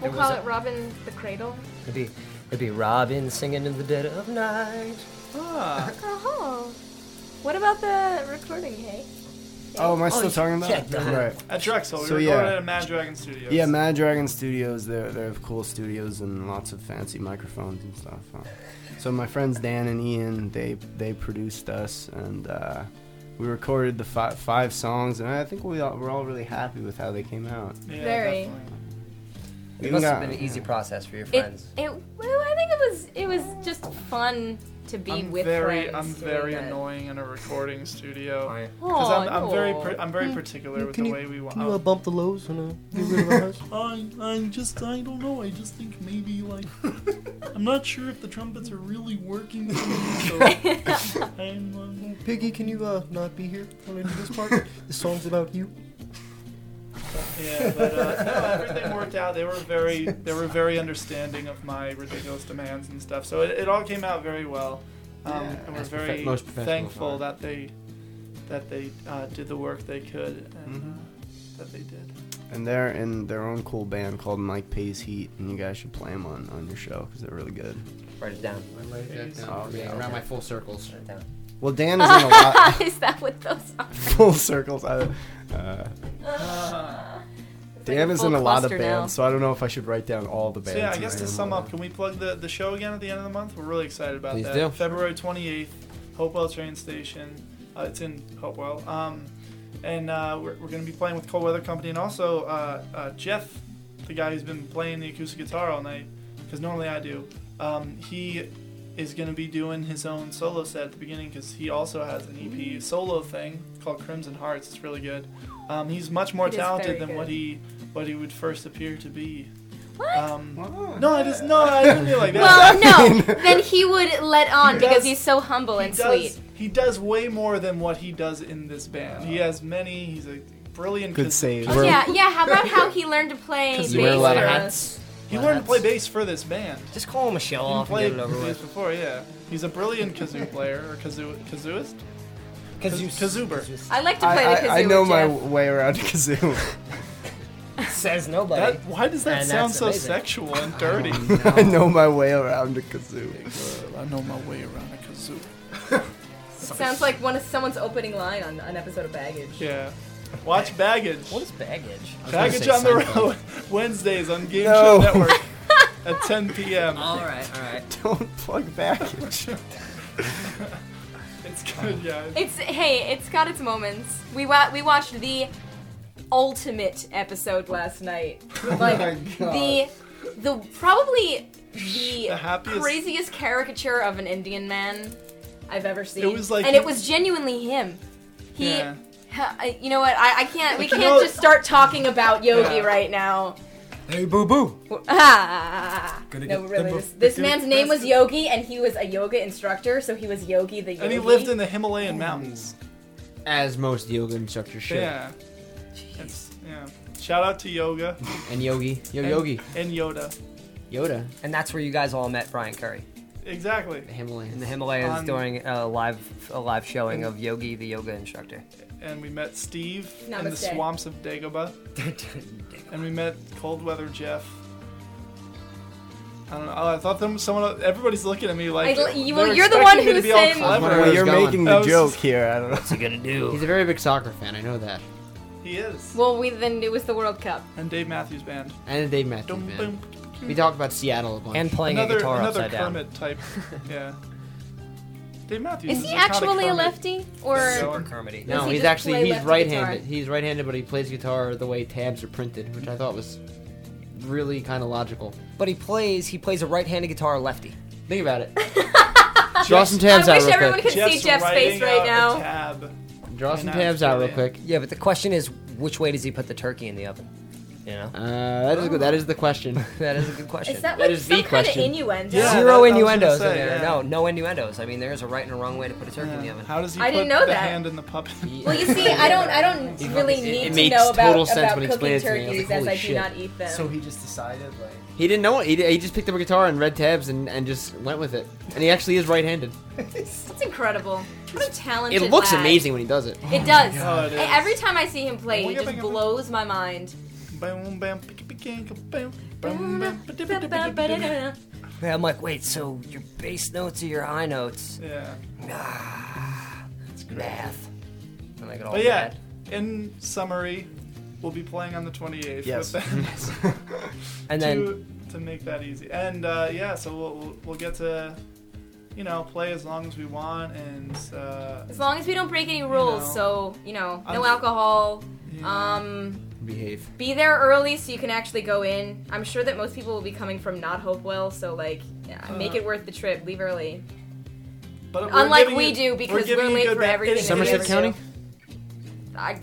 We'll was call a- it Robin the Cradle. It'd be it'd be Robin singing in the dead of night. Ah, Oh. What about the recording, hey? Oh, am I still Oh, talking about? yeah, it? Right. at Drexel, we So, recorded yeah. at Mad Dragon Studios. Yeah, Mad Dragon Studios. They they have cool studios and lots of fancy microphones and stuff. huh. So my friends Dan and Ian, they they produced us, and uh, we recorded the fi- five songs, and I think we all, we're all really happy with how they came out. Yeah, Very. definitely. It must got- have been an easy process for your It, friends. it well, I think it was it was just fun to be I'm with very, friends. I'm very that. annoying in a recording studio. Because Aw, I'm, I'm very, no. par- I'm very particular with the way we want. Can uh, bump the lows and uh, get rid of the highs? I, I just, I don't know. I just think maybe like, I'm not sure if the trumpets are really working for me. So I'm, um, Piggy, can you uh, not be here when I do this part? the song's about you. Yeah, but uh, no, everything worked out. They were very, they were very understanding of my ridiculous demands and stuff. So it, it all came out very well, um, Yeah, and we're as profe- very most thankful that they, that they uh, did the work they could and Mhm. uh, that they did. And they're in their own cool band called Mike Pays Heat, and you guys should play them on, on your show because they're really good. Write it down. Oh, yeah, yeah, around my full circles. Write it down. Well, Dan is in a lot Is that what those are? full circles. I, uh, It's like Dan is in a lot of cluster now. bands, so I don't know if I should write down all the bands. So yeah, I guess to sum up, can we plug the, the show again at the end of the month? We're really excited about Please that. do. February 28th, Hopewell train station. Uh, it's in Hopewell. Um, and uh, we're, we're going to be playing with Cold Weather Company and also uh, uh, Jeff, the guy who's been playing the acoustic guitar all night, because normally I do. Um, he is going to be doing his own solo set at the beginning because he also has an EP solo thing called Crimson Hearts. It's really good. Um, he's much more It is talented than good. what he what he would first appear to be. What? Um, no, I just no, I didn't mean like that. Well, no. then he would let on He because does- he's so humble he and does, sweet. He does way more than what he does in this band. He has many. He's a brilliant. Good cons- save. Oh, yeah, yeah. How about how he learned to play bass? You wear a lot of for hats. us? He learned to play bass for this band. Just call him a show He off and played get it over bass with. before, yeah. He's a brilliant kazoo player or kazoo kazooist. Kazoo- kazoober. I like to play I, the kazoo. I, I know with my Jeff. way around a kazoo. Says nobody. That, why does that And sound that's so amazing. sexual and dirty? I know my way around a kazoo. I know my way around a kazoo. Sounds like one of someone's opening line on an episode of Baggage. Yeah. Watch Baggage. What is baggage? Baggage say on the Seinfeld. road Wednesdays on Game No. Show Network at 10 p.m. All right, all right. Don't plug baggage. It's good, yeah. It's hey, it's got its moments. We wa- we watched the ultimate episode last night. Oh like my God. the the probably the, The happiest- craziest caricature of an Indian man I've ever seen. It was like- and it was genuinely him. He, Yeah. ha- I- you know what? I, I can't. We you can't know- just start talking about Yogi Yeah. right now. Hey, boo boo. Ah, Gonna no, really. This, this man's name was. Yogi, and he was a yoga instructor, so he was Yogi the Yogi. And he lived in the Himalayan mountains. As most yoga instructors should. Yeah. It's, yeah. Shout out to Yoga. And Yogi. Yo, and, Yogi. And Yoda. Yoda. And that's where you guys all met Brian Curry Exactly. The Himalayas. in the Himalayas On- during a live a live showing of Yogi, the yoga instructor. And we met Steve in the swamps of Dagobah. and we met Cold Weather Jeff. I don't know. I thought them someone. Everybody's looking at me like. I- you- they're well, you're the one expecting me to who's be all saying- clever. Well, you're going. making I the was joke here. I don't know. What's he gonna do? He's a very big soccer fan. I know that. He is. Well, we then it was the World Cup. And Dave Matthews Band. And Dave Matthews Dum, Band. bum. We talked about Seattle a bunch. and playing another a guitar another upside down. Kermit type. yeah. Dave Matthews. Is is he a actually a lefty or? So- Super Kermity. no, Does he he's just actually he's lefty right-handed. guitar? He's right-handed, but he plays guitar the way tabs are printed, which I thought was really kind of logical. But he plays he plays a right-handed guitar lefty. Think about it. Draw some tabs out there. I out wish real everyone quick. could see Jeff's face writing right out now. Tab. Draw some And now tabs out real quick. Yeah, but the question is, which way does he put the turkey in the oven? You know, Uh, that is good. That is the question. that is a good question. Is that That like is the some kind of innuendo? Yeah. Zero that- I was gonna innuendos say, in there. yeah. No, no innuendos. I mean, there's a right and a wrong way to put a turkey in the oven. How does he I put didn't know the that. hand in the puppet? Well, you see, I don't, I don't really it need to makes know about total sense about when he cooking explained it to me. I was turkeys like, as I do shit." not eat them. So he just decided, like. He didn't know it. He, he just picked up a guitar and read tabs and, and just went with it. And he actually is right-handed. That's incredible. What a talented. It looks lad. amazing when he does it. It does. Oh, it is. Every time I see him play, Boing, it just boing, boing. blows my mind. Yeah, I'm like, wait, so your bass notes are your high notes? Yeah. Ah, it's math. And I get all But yeah, mad. in summary, we'll be playing on the 28th. Yes. With them And then to, to make that easy. And uh, yeah, so we'll, we'll, we'll get to, you know, play as long as we want and. Uh, As long as we don't break any rules, know. so you know, no I'm- alcohol. Yeah. Um, Behave. be there early so you can actually go in. I'm sure that most people will be coming from not Hopewell, so like, yeah, make Uh, it worth the trip. Leave early. but Unlike we you- do, because giving we're you late for ma- everything it's- that we Somerset County? I, um,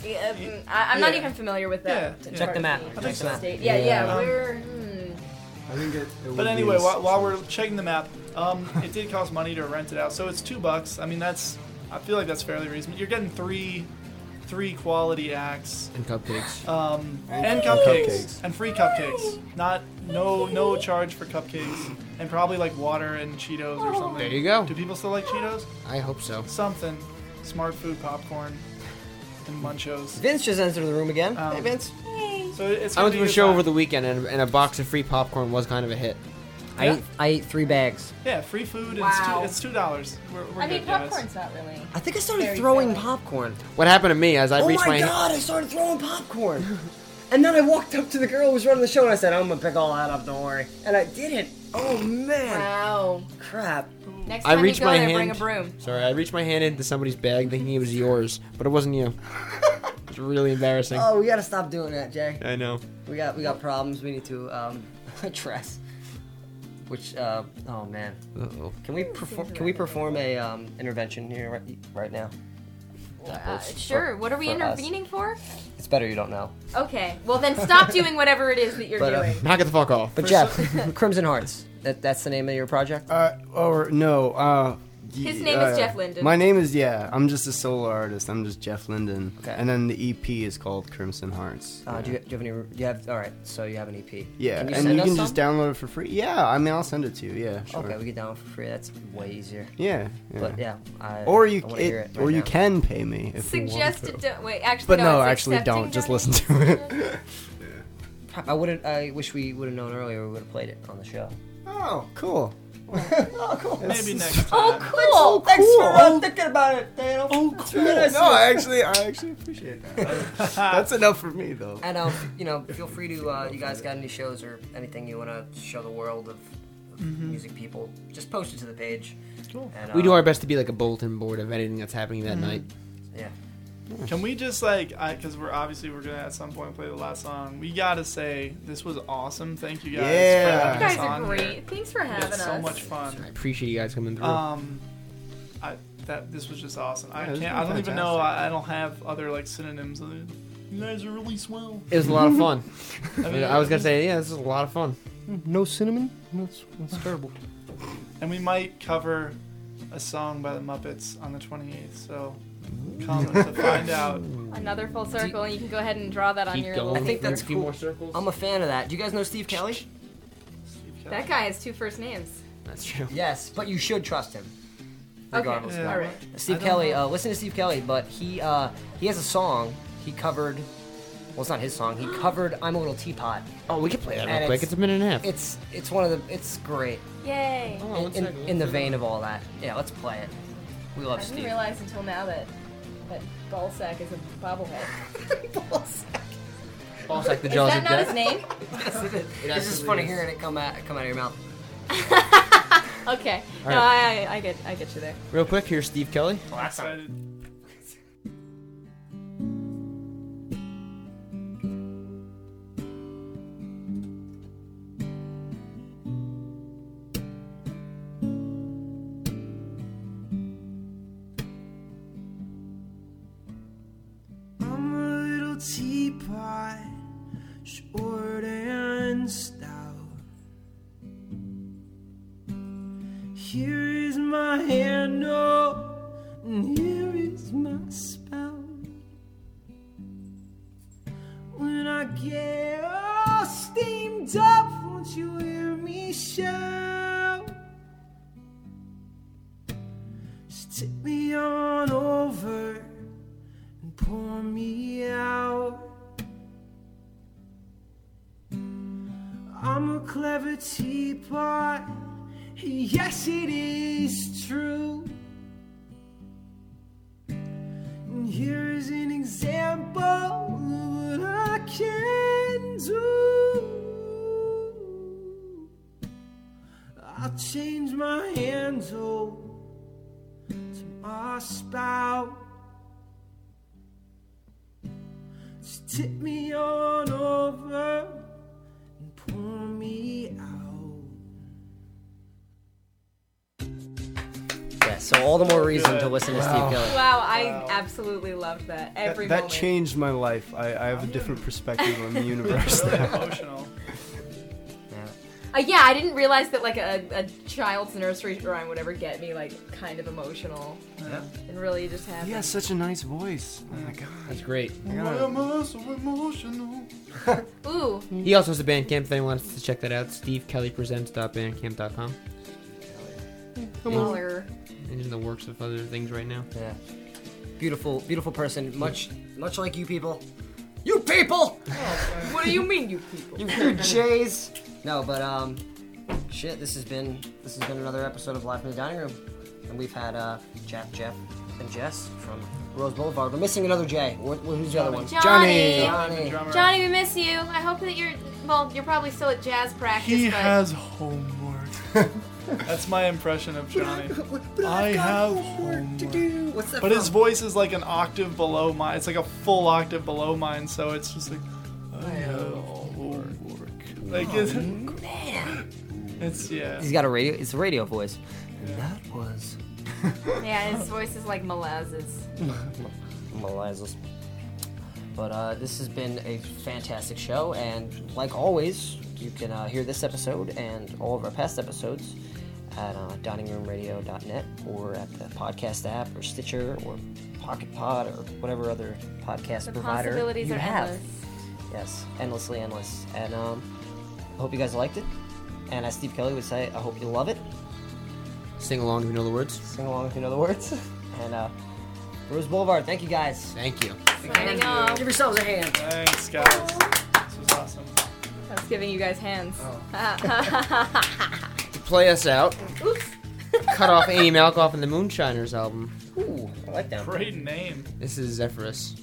I, I'm not Yeah. even familiar with that. Yeah, Check the map. Check the map. state. Yeah, yeah, Yeah. we're. Hmm. I think it. it But anyway, while, while we're checking the map, um, it did cost money to rent it out, so it's two bucks. I mean, that's I feel like that's fairly reasonable. You're getting three, three quality acts, And cupcakes. um, And and, cupcakes, cupcakes. and free cupcakes. Not no no charge for cupcakes, and probably like water and Cheetos or something. There you go. Do people still like Cheetos? I hope so. Something, smart food, popcorn, and Munchos. Vince just entered the room again. Um, hey, Vince. So it's I went to a show time. over the weekend, and, and a box of free popcorn was kind of a hit. I ate, I ate three bags. Yeah, free food. and Wow. It's two, it's two dollars. We're, we're I mean, good, guys. popcorn's not really. I think I started throwing filling. popcorn. What happened to me as I oh reached my Oh my god, I started throwing popcorn. and then I walked up to the girl who was running the show and I said, I'm gonna pick all that up, don't worry. And I didn't. Oh man. Wow. Crap. Next I time reached you go my there, hand. bring a broom. Sorry, I reached my hand into somebody's bag thinking it was yours, but it wasn't you. It's really embarrassing. Oh, we gotta stop doing that, Jay. I know. We got we got problems we need to um, address. Which uh, oh man, Uh-oh. can we perform? Can we perform a um, intervention here right, right now? Uh, sure. What are we for us. intervening for? It's better you don't know. Okay. Well, then stop doing whatever it is that you're But, uh, doing. Knock it the fuck off. But Jeff, Crimson Hearts. That that's the name of your project. Uh, or no, uh, His name is Jeff Linden. My name is yeah. I'm just a solo artist. I'm just Jeff Linden. Okay. And then the EP is called Crimson Hearts. Uh, do, you, do you have any? Do you have? All right. So you have an EP. Yeah, Can you and send you us can some? just download it for free. Yeah, I mean I'll send it to you. Yeah, sure. Okay, we get down for free. That's way easier. Yeah, yeah. But yeah, I, or you I wanna it- hear it or right you can pay me if you want Suggested. to. Do- wait, actually, But no, it's actually don't. Just donations. listen to it. I wouldn't. I wish we would have known earlier. We would have played it on the show. Oh, cool. Oh, cool. Maybe next Oh, time. cool. Thanks for uh, thinking about it, Daniel. Oh, cool. Really nice no. I actually, I actually appreciate that. That's enough for me, though. And um, you know, feel free to. Uh, you guys got any shows or anything you want to show the world of, of Mhm. music people? Just post it to the page. Cool. And, We do uh, our best to be like a bulletin board of anything that's happening that Mhm. night. Yeah. Can we just like, because we're obviously we're gonna at some point play the last song. We gotta say this was awesome. Thank you guys. Yeah. for You guys us are great. here. Thanks for We had having so much fun. I appreciate you guys coming through. Um, I that this was just awesome. I Yeah, this can't. I don't even know. I, I don't have other like synonyms. Of it. You guys are really swell. it was a lot of fun. I mean, I was gonna say, yeah, this is a lot of fun. No cinnamon. That's, that's terrible. And we might cover a song by the Muppets on the 28th. So come to find out. Another full circle, and you can go ahead and draw that on Keep your going. little I think that's a few cool. more circles. I'm a fan of that. Do you guys know Steve Kelly? That guy has two first names. That's true. Yes, but you should trust him. Okay, Yeah. all right. Steve Kelly. Uh, listen to Steve Kelly, but he uh, he has a song he covered. Well, it's not his song. He covered "I'm a Little Teapot." Oh, we can play that real And quick. it's- It's a minute and a half. It's it's one of the it's great Yay! Oh, in, in, in the vein of all that. Yeah, let's play it. We love Steve. I love didn't Steve. realize until now that that ballsack is a bobblehead. Balls like the Is that not his name? Yes, it is. It's just funny is. hearing it come out come out of your mouth. Okay. All no, right. I, I I get I get you there. Real quick, here's Steve Kelly. I'm teapot, short and stout. Here is my handle, and here is my spout. Teapot, yes, it is true. And here's an example of what I can do. I'll change my handle to my spout. Just tip me on over so all the more reason to good. listen to Wow. Steve Kelly. Wow, I absolutely loved that. That, Every that moment. changed my life. I, I have a different perspective on the universe really now. emotional. Uh, yeah, I didn't realize that like a, a child's nursery rhyme would ever get me like kind of emotional. Yeah. It really just have. He has such a nice voice. Oh my god. That's great. Why am I so emotional? Ooh, He also has a Bandcamp. If anyone wants to check that out, stevekellypresents.bandcamp.com. holler. And in the works of other things right now. Yeah. Beautiful, beautiful person. Much, much like you people. You people! What do you mean, you people? You you Jays. No, but um, shit. This has been this has been another episode of Live from the Dining Room, and we've had uh, Jeff, Jeff, and Jess from Rose Boulevard. We're missing another J. Wh- wh- who's the other one? Johnny. Johnny. Drummer. Johnny, we miss you. I hope that you're well. You're probably still at jazz practice. He but has homework. That's my impression of Johnny. I have homework to do. What's that But his voice is like an octave below mine. It's like a full octave below mine, so it's just like I have homework. Like it's, it's yeah. He's got a radio. It's a radio voice. That was yeah, his voice is like molasses. molasses. But uh, this has been a fantastic show, and like always, you can uh, hear this episode and all of our past episodes at uh, diningroomradio.net or at the podcast app or Stitcher or Pocket Pod or whatever other podcast The provider possibilities you are have. endless. Yes, endlessly endless. And um, I hope you guys liked it. And as Steve Kelly would say, I hope you love it. Sing along if you know the words. Sing along if you know the words. and uh, Rose Boulevard, thank you guys. Thank you. Signing off. Give yourselves a hand. Thanks, guys. This was awesome. I was giving you guys hands. To play us out, Oops. cut off Amy Malkoff and the Moonshiners album. Ooh, I like that. Great name. This is Zephyrus.